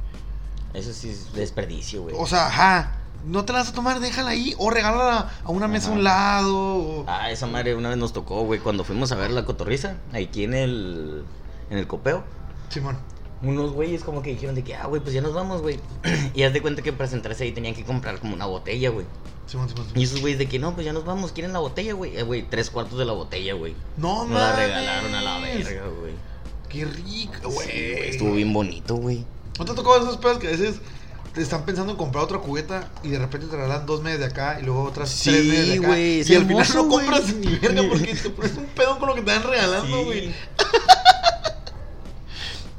Eso sí es desperdicio, güey. O sea, ajá. No te la vas a tomar, déjala ahí. O regálala a una mesa a un lado. o- Ah, esa madre una vez nos tocó, güey, cuando fuimos a ver la cotorriza, aquí en el, en el copeo. Simón. Unos güeyes como que dijeron de que, ah, güey, pues ya nos vamos, güey. y haz de cuenta que para sentarse ahí tenían que comprar como una botella, güey. Simón, Simón, Simón. Y esos güeyes de que, no, pues ya nos vamos, ¿quieren la botella, güey? Eh, güey, tres cuartos de la botella, güey. No, Nos la mames. regalaron a la verga, güey. Qué rico, Sí, güey. estuvo bien bonito, güey. ¿No te tocó esos pedos que te están pensando en comprar otra cubeta y de repente te regalan dos medias de acá y luego otras Sí, tres medias de acá? güey, y al final no compras ni verga porque te pones un pedo con lo que te van regalando, Sí. güey.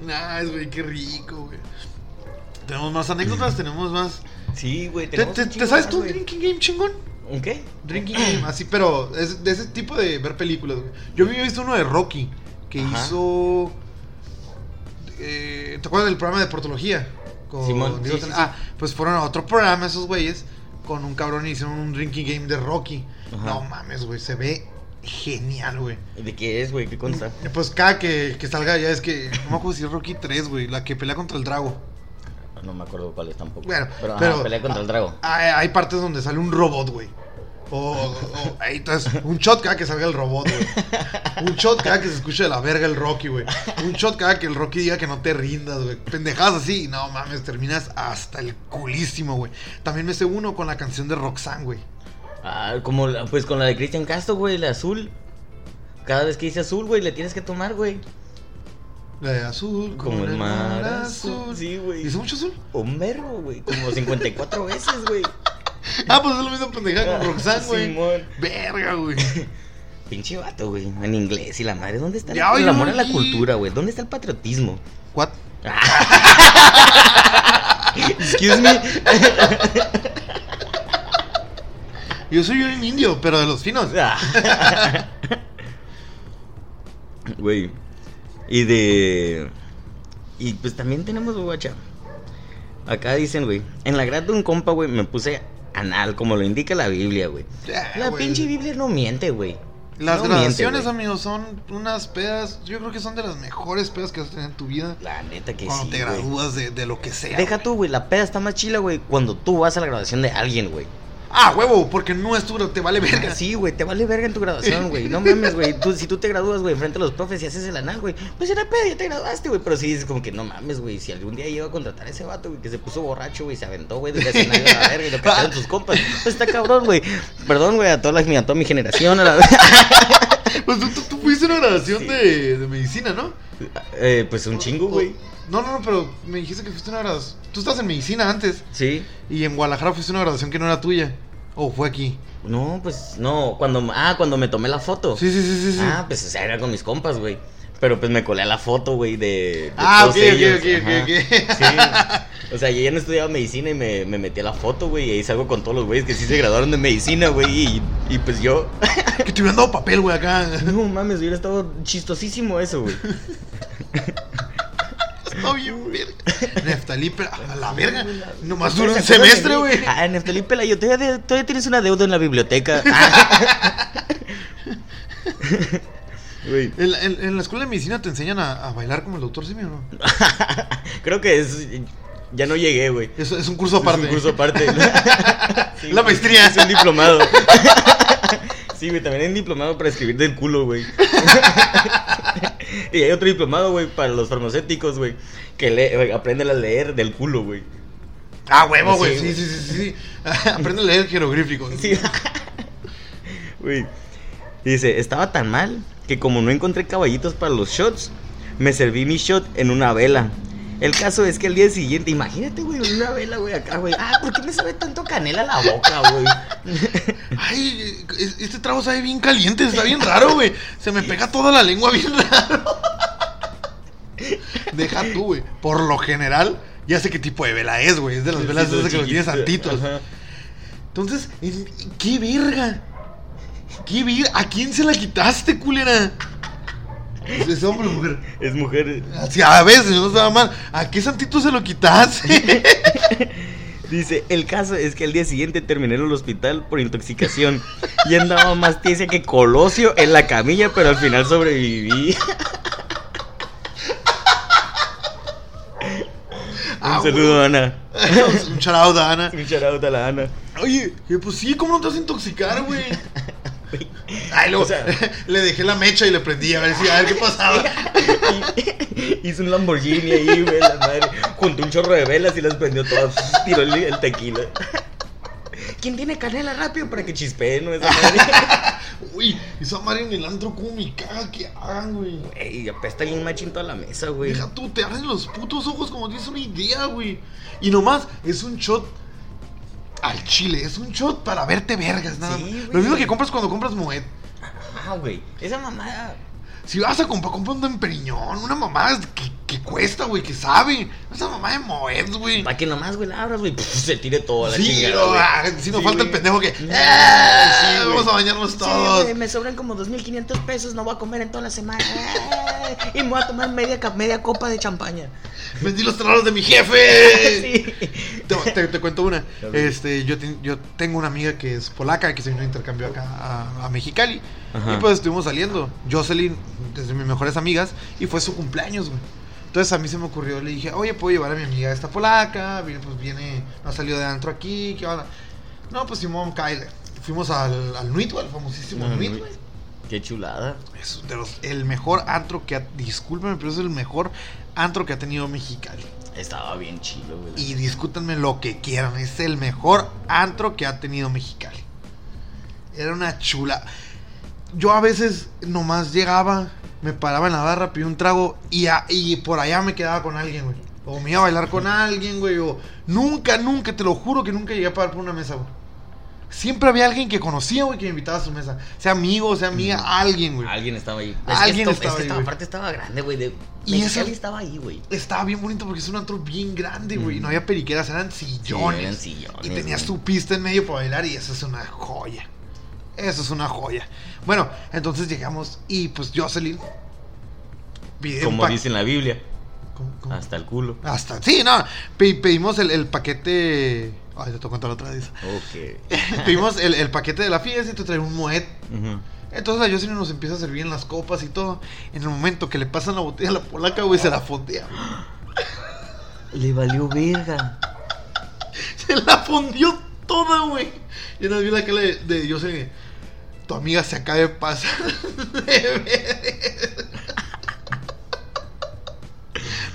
Nah, güey, qué rico, güey. Tenemos más anécdotas, tenemos más. Sí, güey. ¿Te, te- te sabes tú un drinking game chingón? ¿Un qué? Drinking game, así, pero es de ese tipo de ver películas, güey. Yo había visto uno de Rocky que Ajá. hizo. eh, ¿Te acuerdas del programa de portología? Con Simón, Diego sí, sí, Ten- Ah, pues fueron a otro programa esos güeyes con un cabrón y hicieron un drinking game de Rocky. Ajá. No mames, güey, se ve genial, güey. ¿De qué es, güey? ¿Qué consta? Pues cada que, que salga ya es que. No me acuerdo si es Rocky 3, güey, la que pelea contra el drago. No me acuerdo cuál es tampoco. Bueno, pero, pero, ajá, pelea contra el drago. Hay, hay partes donde sale un robot, güey. O, o- ahí, entonces, un shot cada que salga el robot, güey. Un shot cada que se escuche de la verga el Rocky, güey. Un shot cada que el Rocky diga que no te rindas, güey. Pendejadas así, no mames, terminas hasta el culísimo, güey. También me sé uno con la canción de Roxanne, güey. Ah, como, la- pues con la de Cristian Castro, güey, la azul. Cada vez que dice azul, güey, le tienes que tomar, güey. La de azul, Como el mar azul. Sí, güey. ¿Dice mucho azul? Un verbo, güey. Como 54 veces, güey. Ah, pues es lo mismo pendejada con Roxanne, güey. Verga, güey. Pinche vato, güey. En inglés y la madre. ¿Dónde está Ya, el, el amor a la cultura, güey? ¿Dónde está el patriotismo? What? Excuse me. Yo soy un indio, pero de los finos. Güey. Y de. Y pues también tenemos, guacha. Acá dicen, güey. En la grad de un compa, güey, me puse anal, como lo indica la Biblia, güey. La pinche Biblia no miente, güey. Las No miente, güey. amigos, son unas pedas. Yo creo que son de las mejores pedas que vas a tener en tu vida. La neta que cuando sí. te güey. gradúas de, de lo que sea. Deja güey. tú, güey. La peda está más chila, güey, cuando tú vas a la graduación de alguien, güey. Ah, huevo, porque no es tu, te vale verga. Sí, güey, te vale verga en tu graduación, güey. No mames, güey. Tú, si tú te gradúas, güey, frente a los profes y haces el anal, güey, pues era pedo, ya te graduaste, güey. Pero sí dices como que no mames, güey. Si algún día iba a contratar a ese vato, güey, que se puso borracho, güey, se aventó, güey, del escenario a la verga y lo cacharon sus compas. Pues está cabrón, güey. Perdón, güey, a toda, la, a toda mi generación, a la Pues tú, tú- tú fuiste una graduación de, de medicina, ¿no? eh, Pues un chingo, güey. No, no, no, pero me dijiste que fuiste una graduación. Tú estás en medicina antes. Sí. Y en Guadalajara fuiste una graduación que no era tuya. O fue aquí. No, pues no. Cuando. Ah, cuando me tomé la foto. Sí, sí, sí, sí. sí. Ah, pues o sea, era con mis compas, güey. Pero pues me colé a la foto, güey, de, de Ah, todos ok, ok, ellos. ok, ok, Ajá. ok. Sí. O sea, yo ya no estudiaba medicina y me, me metí a la foto, güey. Y ahí salgo con todos los güeyes que sí se graduaron de medicina, güey. Y, y pues yo. que te hubieran dado papel, güey, acá. No mames, hubiera estado chistosísimo eso, güey. Está bien, verga. Neftalí, pero a la verga. Nomás ¿Se duró un semestre, güey. Ah, Neftalí Pelayo, todavía, todavía tienes una deuda en la biblioteca. Güey. En, la- en- en la escuela de medicina te enseñan a, a bailar como el doctor Simi, ¿o no? Creo que es. Ya no llegué, güey. Es, es un curso aparte. Es un curso aparte. Sí, La maestría. Es un diplomado. Sí, güey, también hay un diplomado para escribir del culo, güey. Y hay otro diplomado, güey, para los farmacéuticos, güey. Que lee, güey, aprenden a leer del culo, güey. Ah, huevo, güey. Sí, Sí, güey. sí, sí, sí. sí. Aprende a leer jeroglíficos. Sí. Güey. Dice, estaba tan mal que como no encontré caballitos para los shots, me serví mi shot en una vela. El caso es que el día siguiente, imagínate, güey, una vela, güey, acá, güey. Ah, ¿por qué me sabe tanto canela la boca, güey? Ay, es- este trago sabe bien caliente, está bien raro, güey. Se me pega toda la lengua bien raro. Deja tú, güey. Por lo general, ya sé qué tipo de vela es, güey. Es de las velas Sí, esas que los chiquitas. tiene santitos. Ajá. Entonces, en- ¿qué verga? ¿Qué verga? ¿A quién se la quitaste, culera? ¿Es, es hombre o mujer? Es mujer. Así, a veces, no estaba mal. ¿A qué santito se lo quitaste? Dice, el caso es que el día siguiente terminé en el hospital por intoxicación. Y andaba más tiesa que Colosio en la camilla, pero al final sobreviví. Ah, Un saludo, Ana. Un charao, Ana. Un out a la Ana. Oye, que pues sí, ¿cómo no te vas a intoxicar, güey? Ay, luego O sea- le dejé la mecha y le prendí a ver si a ver qué pasaba. Hizo un Lamborghini ahí, güey, la madre. Juntó un chorro de velas y las prendió todas. Tiró el, el tequila. ¿Quién tiene canela rápido para que chispee, no? Esa madre. Uy, esa madre en el antro, ¿cómo me caga que hagan, güey? Güey, apesta bien machín toda la mesa, güey. Deja tú, te abren los putos ojos como tienes una idea, güey. Y nomás, es un shot al chile, es un shot para verte vergas, nada Sí, más. Lo mismo que compras cuando compras Moet. Ah, güey. Esa mamada. Si vas a comprar, compra un Periñón, una mamá que, que cuesta, güey, que sabe. Esa mamá de Moet, güey. Para que nomás, güey, la abras, güey. Se tire todo a la Sí, chingada. no, güey. ah, sí nos Sí, falta el pendejo que. Sí, "Ah, güey. vamos a bañarnos todos. güey, me sobran como 2.500 pesos, no voy a comer en toda la semana. Ay, Y me voy a tomar media, media copa de champaña. Vendí los trabajos de mi jefe. Sí. Te, te- te cuento una. Este, yo, yo tengo una amiga que es polaca que se vino a intercambio acá a, a Mexicali. Ajá. Y pues estuvimos saliendo. Jocelyn, desde mis mejores amigas, y fue su cumpleaños, güey. Entonces a mí se me ocurrió, le dije, oye, ¿puedo llevar a mi amiga esta polaca? Viene, pues viene, no ha salido de antro aquí, ¿qué onda? No, pues Simón, Kyle. Fuimos al, al Nuit, al famosísimo Nuit, güey. Qué chulada. Es de los- el mejor antro que ha, discúlpenme, pero es el mejor antro que ha tenido Mexicali. Estaba bien chido, güey. Y discútanme lo que quieran, es el mejor antro que ha tenido Mexicali. Era una chula. Yo a veces nomás llegaba, me paraba en la barra, pedía un trago y, a- y por allá me quedaba con alguien, güey. O me iba a bailar con alguien, güey. O nunca, nunca, te lo juro que nunca llegué a pagar por una mesa, güey. Siempre había alguien que conocía, güey, que me invitaba a su mesa. Sea amigo, sea amiga, alguien, güey. Alguien estaba ahí. Alguien es que esto- estaba es que ahí, esta güey. parte estaba grande, güey. De... Y eso- estaba ahí, güey. Estaba bien bonito porque es un antro bien grande, güey. No había periqueras, eran sillones. eran sillones, Y tenías güey. tu pista en medio para bailar y eso es una joya. Eso es una joya. Bueno, entonces llegamos y pues Jocelyn. pide Como dice en la Biblia. ¿Cómo- cómo? Hasta el culo. Hasta, sí, no. pe- pedimos el, el paquete. Ay, te tengo que contar otra vez. Ok. pedimos el, el paquete de la fiesta y te trae un moet. Ujú. Entonces la Jocelyn nos empieza a servir en las copas y todo. En el momento que le pasan la botella a la polaca, güey, se la fondea. Le valió verga. Se la fundió toda, güey. Y nos vi la cara de, de yo sé, tu amiga se acaba de pasar.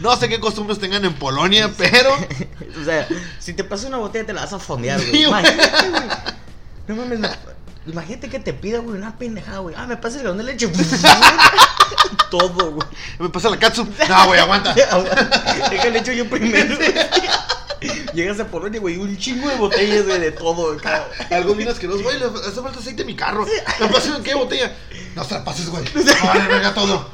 No sé qué costumbres tengan en Polonia, pero O sea, si te pasa una botella te la vas a fondear, güey. Sí. Imagínate, güey. No mames, me- imagínate que te pida, güey, una pendejada, güey. Ah, me pasa el galón de leche. Todo, güey. me pasa la katsu. No, güey, aguanta. Déjale hecho yo primero. Llegas a Polonia, güey, un chingo de botellas, güey, de todo. güey. Algo bien asqueroso, güey, le hace falta aceite a mi carro. ¿Me pasas en qué botella? No se la pases, güey. No, vale, venga todo.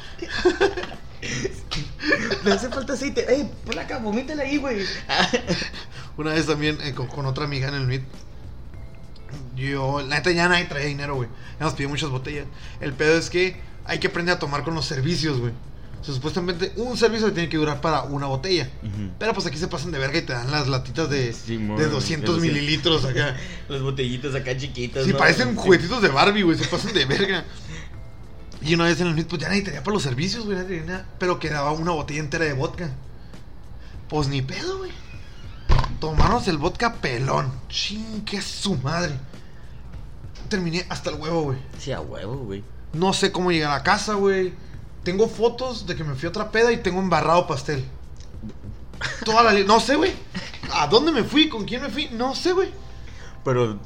Le hace falta aceite. Ey, por acá, vomítala ahí, güey. Una vez también eh, con, con otra amiga en el meet. Yo, la neta, ya nadie traía dinero, güey. Ya nos pidió muchas botellas. El pedo es que hay que aprender a tomar con los servicios, güey. O sea, supuestamente un servicio tiene que durar para una botella. Pero pues aquí se pasan de verga y te dan las latitas de, Simón, de de 200 200. mililitros acá. Las botellitas acá chiquitas. Sí, ¿no? parecen Sí. juguetitos de Barbie, güey. Se pasan de verga. Y una vez en el meet, pues ya nadie traía para los servicios, güey. nadie tenía Pero quedaba una botella entera de vodka. Pues ni pedo, güey. Tomarnos el vodka pelón. Ching, que su madre. Terminé hasta el huevo, güey. Sí, a huevo, güey. No sé cómo llegar a casa, güey. Tengo fotos de que me fui a otra peda y tengo embarrado pastel. Toda la No sé, güey. ¿A dónde me fui? ¿Con quién me fui? No sé, güey. Pero,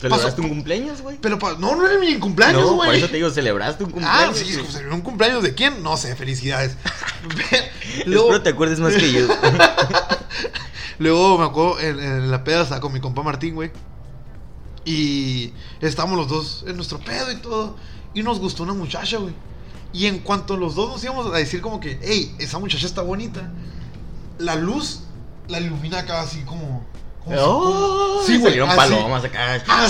¿celebraste un cumpleaños, güey? Pero no, no era mi cumpleaños, No, güey. por eso te digo, ¿celebraste un Ah, cumpleaños? sí, güey? pues, un cumpleaños de quién? No sé, felicidades. Espero te acuerdes más que yo. Luego me acuerdo en, en la peda estaba con mi compa Martín, güey. Y estábamos los dos en nuestro pedo y todo. Y nos gustó una muchacha, güey. Y en cuanto los dos nos íbamos a decir como que, hey, esa muchacha está bonita, la luz la ilumina acá así como... como si- Oh, Sí, güey, Salieron así. palomas acá. Ah,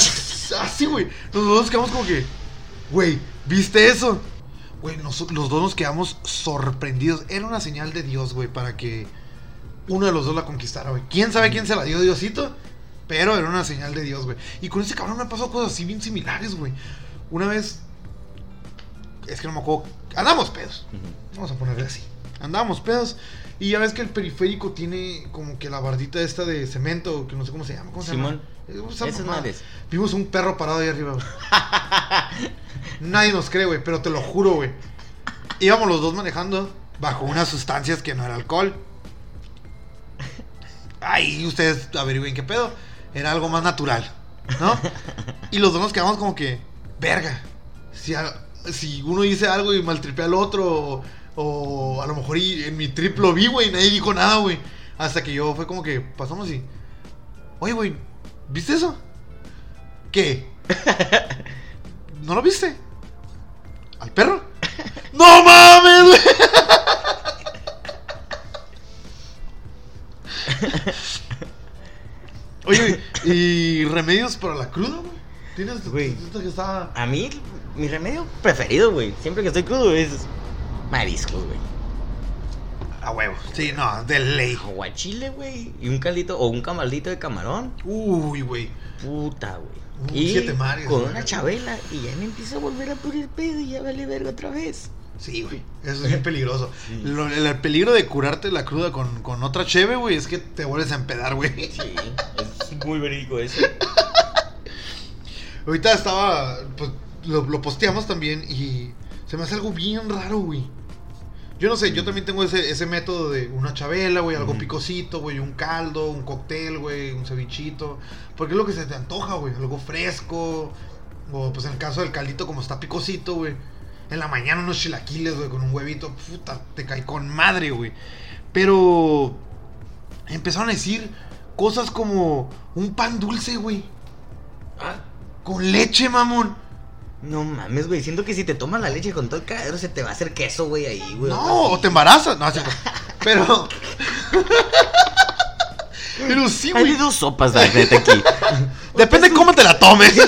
Así, güey. Los dos quedamos como que, güey, ¿viste eso? Güey, los dos nos quedamos sorprendidos. Era una señal de Dios, güey, para que uno de los dos la conquistara, güey. ¿Quién sabe quién se la dio Diosito? Pero era una señal de Dios, güey. Y con ese cabrón me han pasado cosas así bien similares, güey. Una vez, es que no me acuerdo, andamos pedos. Vamos a ponerle así. Andábamos pedos. Y ya ves que el periférico tiene como que la bardita esta de cemento, que no sé cómo se llama. ¿Cómo se Simón. llama? Esa Esas mamada. madres. Vimos un perro parado ahí arriba, güey. Nadie nos cree, güey, pero te lo juro, güey. Íbamos los dos manejando bajo unas sustancias que no era alcohol. Ay, ustedes averigüen qué pedo. Era algo más natural, ¿no? Y los dos nos quedamos como que, verga. Si, a- si uno dice algo y maltripea al otro, o, o a lo mejor y en mi trip lo vi, güey, y nadie dijo nada, güey. Hasta que yo fue como que pasamos y, oye, güey, ¿viste eso? ¿Qué? ¿No lo viste? ¿Al perro? ¡No mames! güey! Oye, ¿y remedios para la cruda, güey? ¿Tienes Güey. que está A mí, mi remedio preferido, güey. Siempre que estoy crudo es mariscos, güey. a huevo? Sí, no, de ley. Aguachile, güey. Y un caldito o un camaldito de camarón. Uy, güey. Puta, güey. Y siete mares, con güey. una chabela y ya me empieza a volver a poner pedo y ya vale verga otra vez. Sí, güey. Eso es bien peligroso. Lo- el, el peligro de curarte la cruda con, con otra cheve, güey, es que te vuelves a empedar, güey. Sí, es muy verídico eso. Ahorita estaba, pues lo, lo posteamos también y se me hace algo bien raro, güey. Yo no sé, yo también tengo ese, ese método de una chabela, güey, algo picosito, güey, un caldo, un cóctel, güey, un cevichito. Porque es lo que se te antoja, güey, algo fresco, O pues en el caso del caldito, como está picosito, güey. En la mañana unos chilaquiles, güey, con un huevito. Puta, te cae con madre, güey. Pero empezaron a decir cosas como un pan dulce, güey. Ah, Con leche, mamón. No mames, güey. Siento que si te tomas la leche con todo el cagadero se te va a hacer queso, güey, ahí, güey. No, o te embarazas. No, así. Pero. Pero sí, Hay güey. de dos sopas, la neta, aquí. Depende de cómo te la tomes.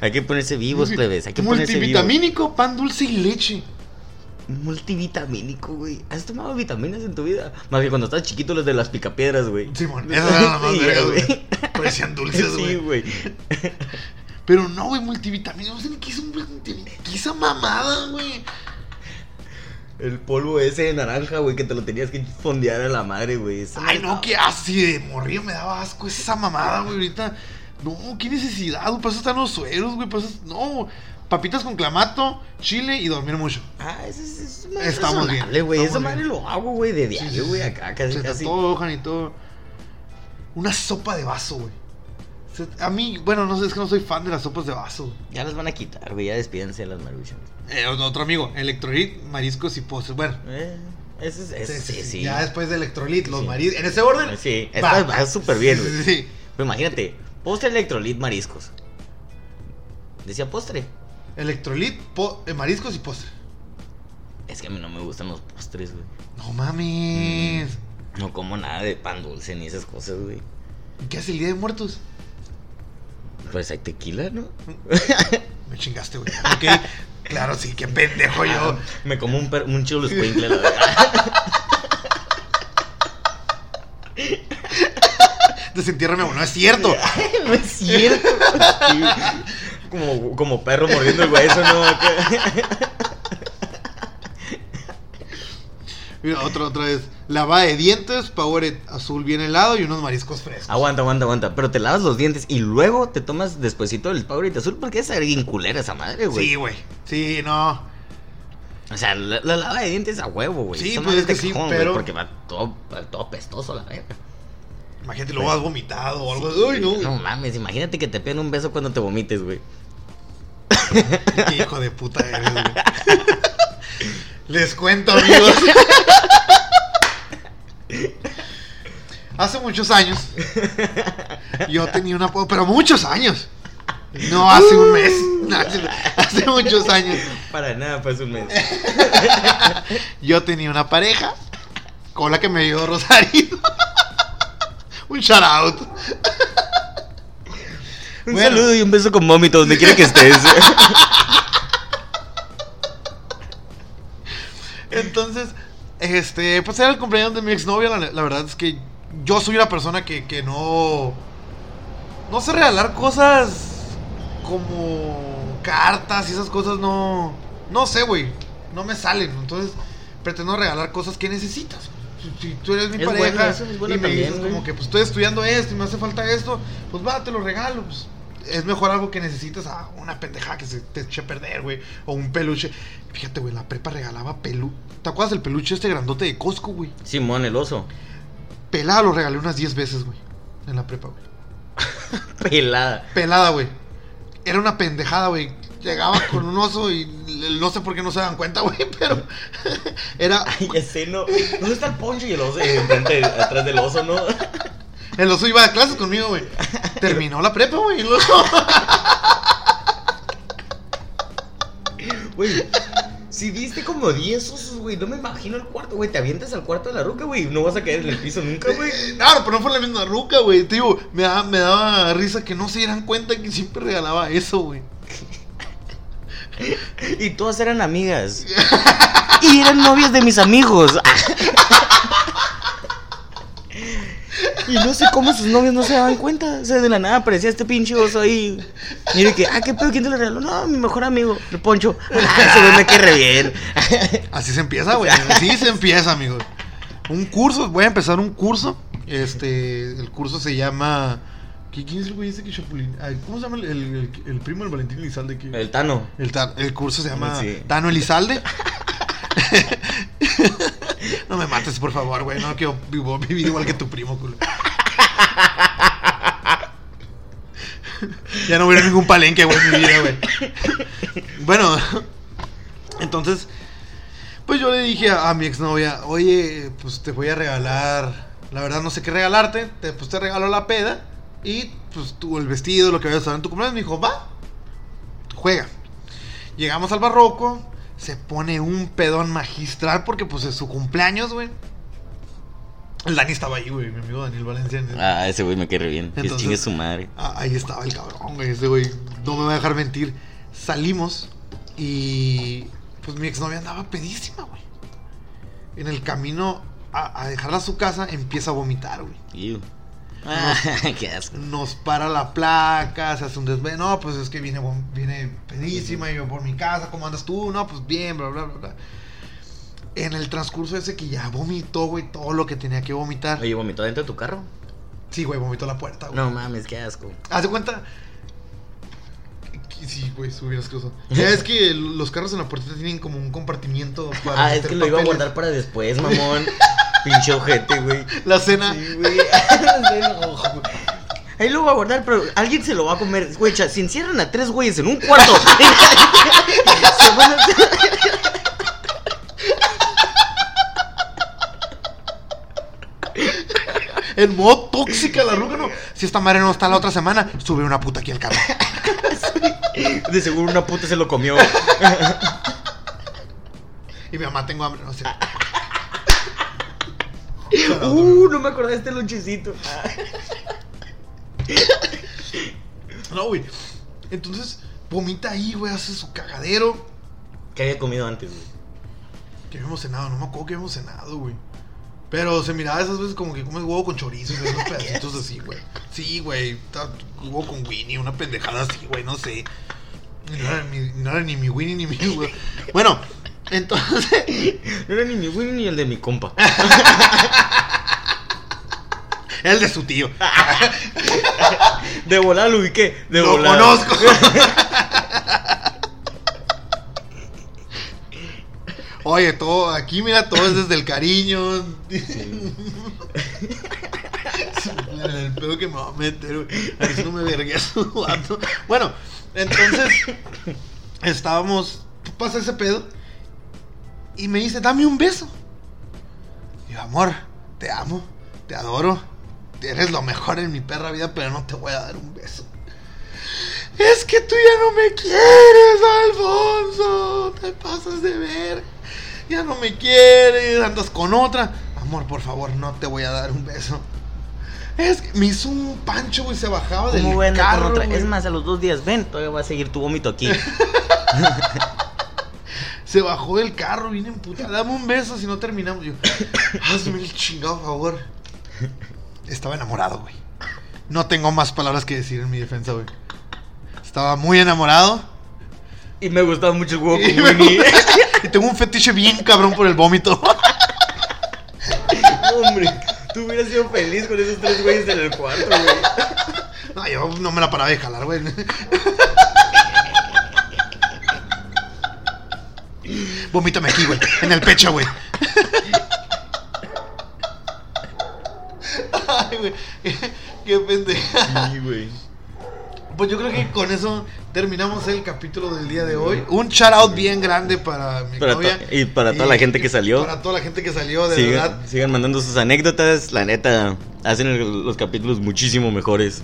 Hay que ponerse vivos, plebes. Hay que ponerse vivos. Multivitamínico, pan dulce y leche. Multivitamínico, güey. ¿Has tomado vitaminas en tu vida? Más que cuando estabas chiquito, los de las picapiedras, güey. Esas eran las más Sí, vergas, güey. güey. Parecían dulces, Sí, güey. güey. Pero no, güey, multivitamínico. No sé qué es un multivitamínico. ¿Qué es esa mamada, güey? El polvo ese de naranja, güey, que te lo tenías que fondear a la madre, güey. Ay, no, estaba- qué así de morrillo me daba asco esa mamada, güey. Ahorita, no, qué necesidad, güey. Para eso están los sueros, güey. Para eso, no, papitas con clamato, chile y dormir mucho. Ah, eso es, eso es más Estamos bien, güey. Estamos madre lo hago, güey, de Sí, diario, sí, güey, sí. acá, casi, Se casi. y todo. Una sopa de vaso, güey. A mí, bueno, no sé, es que no soy fan de las sopas de vaso. Ya las van a quitar, güey, ya despídense de las maruchas. Eh, otro amigo, electrolit, mariscos y postres. Bueno, Eh, ese es, ese, sí, sí. ya después de electrolit, los Sí. mariscos. En ese orden. Sí, va. va súper bien, Sí, güey. sí, sí. Pero imagínate, postre electrolit mariscos. Decía postre. Electrolit, eh, mariscos y postre. Es que a mí no me gustan los postres, güey. No mames. No como nada de pan dulce ni esas cosas, güey. ¿Qué hace el día de muertos? Pues hay tequila, ¿no? Me chingaste, güey. Ok, claro, sí, qué pendejo yo. Me como un, per- un chulo escuincle, la verdad. Desentiérrame, no es cierto. no es cierto. Sí. Como, como perro mordiendo el hueso, ¿no? Mira, otra, otra vez. Lava de dientes, Powerade azul bien helado y unos mariscos frescos. aguanta, aguanta, aguanta. Pero te lavas los dientes y luego te tomas despuesito el Powerade azul porque es bien culera esa madre, güey. Sí, güey. Sí, no. O sea, la, la lava de dientes a huevo, güey. Sí, pues es que sí, cajón, pero- Porque va todo, va todo pestoso la verga. Imagínate, luego has vomitado o algo. Ay, no. No mames, imagínate que te peguen un beso cuando te vomites, güey. Qué hijo de puta eres, güey. Les cuento, amigos. Hace muchos años. Yo tenía una. Pero muchos años. No hace un mes. no, hace, hace muchos años. Para nada, pues un mes. Yo tenía una pareja. Con la que me dio Rosario. Un shout out. Un Bueno. saludo y un beso con vómito donde quiera que estés. Entonces, este, pues era el cumpleaños de mi exnovia. La, la verdad es que yo soy una persona que, que no. No sé regalar cosas como cartas y esas cosas, no. No sé, güey. No me salen. Entonces, pretendo regalar cosas que necesitas. Si, tú eres mi Es pareja es y me también, dices güey. como que pues estoy estudiando esto y me hace falta esto, pues va, te lo regalo. Pues, es mejor algo que necesitas a una pendejada que se te eche a perder, güey. O un peluche. Fíjate, güey, la prepa regalaba pelu. ¿Te acuerdas del peluche este grandote de Costco, güey? Simón, el oso. Pelada lo regalé unas 10 veces, güey. En la prepa, güey. Pelada. Pelada, güey. Era una pendejada, güey. Llegaba con un oso y no sé por qué no se dan cuenta, güey, pero era Ay, ese no. ¿Dónde está el poncho y el oso? Eh, enfrente, atrás del oso, ¿no? el oso iba a clases conmigo, güey. Terminó la prepa, güey. y luego- Güey, si diste como 10 osos, güey, no me imagino el cuarto, güey. Te avientas al cuarto de la ruca, güey. No vas a caer en el piso nunca, güey. No, pero no fue la misma ruca, güey. Te digo, me daba, me daba risa que no se dieran cuenta que siempre regalaba eso, güey. Y todas eran amigas. Y eran novias de mis amigos. Y no sé cómo sus novios no se daban cuenta. O sea, de la nada aparecía este pinche oso ahí. Y que, ah, ¿qué pedo? ¿Quién te lo regaló? No, mi mejor amigo, el Poncho. Ah, güey me cae re bien. Así se empieza, güey. Así se empieza, amigos. Un curso, voy a empezar un curso. Este, el curso se llama. ¿Qui- ¿Quién es el güey ese que chapulín? ¿Cómo se llama el, el- primo del Valentín Elizalde? Que... El Tano. El, ta- el curso se llama Sí. Tano Elizalde. no me mates, por favor, güey. No quiero vivir igual que tu primo, culo. ya no hubiera ningún palenque, güey, en mi vida, güey. Bueno, entonces, pues yo le dije a, a mi exnovia, oye, pues te voy a regalar, la verdad no sé qué regalarte, te, pues te regalo la peda y pues tú el vestido, lo que vayas a usar en tu cumpleaños. Me dijo, va, juega. Llegamos al barroco, se pone un pedón magistral porque pues es su cumpleaños, güey. El Dani estaba ahí, güey, mi amigo Daniel Valencia. Ah, ese güey me quiere bien. Que Entonces- chingue su madre. Ah, ahí estaba el cabrón, güey. Ese güey no me va a dejar mentir. Salimos y pues mi exnovia andaba pedísima, güey. En el camino a, a dejarla a su casa empieza a vomitar, güey. Qué asco. Nos para la placa, se hace un desvelo. No, pues es que viene, viene pedísima y yo por mi casa. ¿Cómo andas tú? No, pues bien, bla, bla, bla, bla. En el transcurso ese que ya vomitó, güey, todo lo que tenía que vomitar. Oye, ¿vomitó dentro de tu carro? Sí, güey, vomitó la puerta, güey. No mames, qué asco. Haz de cuenta. Sí, güey, subieras cosas. Ya es que los carros en la puerta tienen como un compartimiento para. Ah, es que lo iba a guardar para después, mamón. Pinche ojete, güey. La cena. Sí, güey. Ahí lo voy a guardar, pero alguien se lo va a comer. Güey, si encierran a tres güeyes en un cuarto. se van a- En modo tóxica la ruca, no. Si esta madre no está la otra semana, sube una puta aquí al carro. De seguro una puta se lo comió. Y mi mamá, tengo hambre, no sé. Uh, no me acordé de este lonchecito. No, güey. Entonces, vomita ahí, güey, hace su cagadero. ¿Qué había comido antes, güey? Que habíamos cenado, no me acuerdo que habíamos cenado, güey. Pero se miraba esas veces como que comes huevo con chorizo y unos pedacitos así, güey. Sí, güey. Huevo con Winnie, una pendejada así, güey, no sé. No era, mi- no era ni mi Winnie ni mi güey. Bueno, entonces. No era ni mi güey ni el de mi compa. El de su tío. De volar lo ubiqué. De Lo volar. conozco. Oye, todo, aquí mira, todo es desde el cariño. el pedo que me va a meter, güey. A ver si no me vergué a su vato. Bueno, entonces estábamos. Pasa ese pedo. Y me dice, dame un beso. Y yo, amor, te amo, te adoro. Eres lo mejor en mi perra vida, pero no te voy a dar un beso. Es que tú ya no me quieres, Alfonso. Te pasas de ver. Ya no me quieres, andas con otra. Amor, por favor, no te voy a dar un beso. Es que me hizo un pancho, güey. Se bajaba del ¿Cómo voy a andar carro. otra? Es más, a los dos días, ven, todavía va a seguir tu vómito aquí. Se bajó del carro, vine en puta. Dame un beso si no terminamos. Yo, hazme el chingado favor. Estaba enamorado, güey. No tengo más palabras que decir en mi defensa, güey. Estaba muy enamorado. y me gustaba mucho el huevo Y, con me- Winnie. y tengo un fetiche bien cabrón por el vómito. Hombre, tú hubieras sido feliz con esos tres güeyes en el cuarto, güey. No, yo no me la paraba de jalar, güey. Vomítame aquí, güey. En el pecho, güey. Ay, güey. Qué pendeja. Sí, güey. Pues yo creo que con eso terminamos el capítulo del día de hoy. Un shout out bien grande para mi Para novia. y para toda la gente que salió. Para toda la gente que salió, de verdad. Sigan, sigan mandando sus anécdotas. La neta, hacen el- los capítulos muchísimo mejores.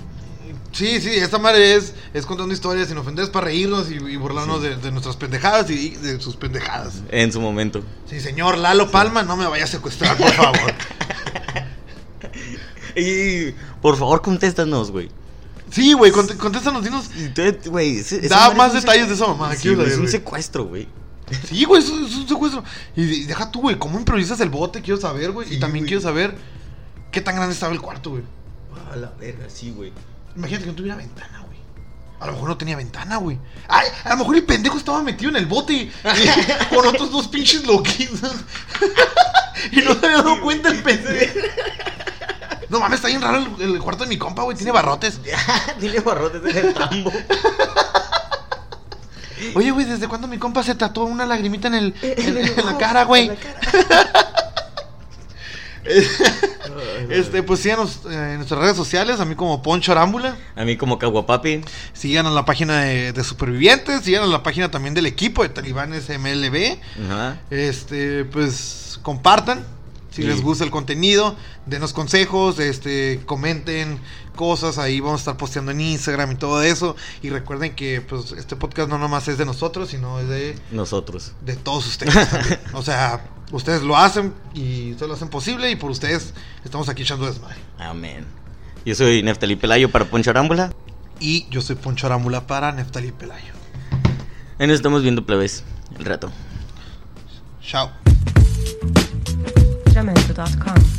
Sí, sí, esta madre es, es contando historias sin ofender, es para reírnos y, y burlarnos de, de nuestras pendejadas y de sus pendejadas. En su momento. Sí, señor Lalo Palma, no me vaya a secuestrar, por favor. Y por favor, contéstanos, güey. Sí, güey, cont- contéstanos, dinos. Güey, Da más detalles de esa mamá, Sí, es un secuestro, güey. Sí, güey, es, es un secuestro. Y, y deja tú, güey, cómo improvisas el bote, quiero saber, güey. y también quiero saber qué tan grande estaba el cuarto, güey. A la verga, sí, güey. Imagínate que no tuviera ventana, güey. A lo mejor no tenía ventana, güey. Ay, a lo mejor el pendejo estaba metido en el bote y- y- con otros dos pinches loquitos. y no se había dado cuenta el pendejo. No mames, está bien raro el, el cuarto de mi compa, güey. Tiene barrotes. Tiene barrotes en el tambo. Oye, güey, ¿desde cuándo mi compa se tatuó una lagrimita en, el, en, en la cara, güey? En la cara. Este, pues síganos eh, en nuestras redes sociales, a mí como Poncho Arámbula. A mí como Caguapapi. Sigan a la página de, de Supervivientes, sigan a la página también del equipo de Talibanes MLB. Ajá. Este, pues compartan si Sí. les gusta el contenido, denos consejos, este, comenten cosas, ahí vamos a estar posteando en Instagram y todo eso. Y recuerden que pues este podcast no nomás es de nosotros, sino es de, Nosotros. de todos ustedes también. O sea, ustedes lo hacen y ustedes lo hacen posible y por ustedes estamos aquí echando desmadre. Amén. Yo soy Neftalí Pelayo para Poncho Arámbula. Y yo soy Poncho Arámbula para Neftali Pelayo. Ahí nos estamos viendo, plebes. El rato. Chao. gmail.com.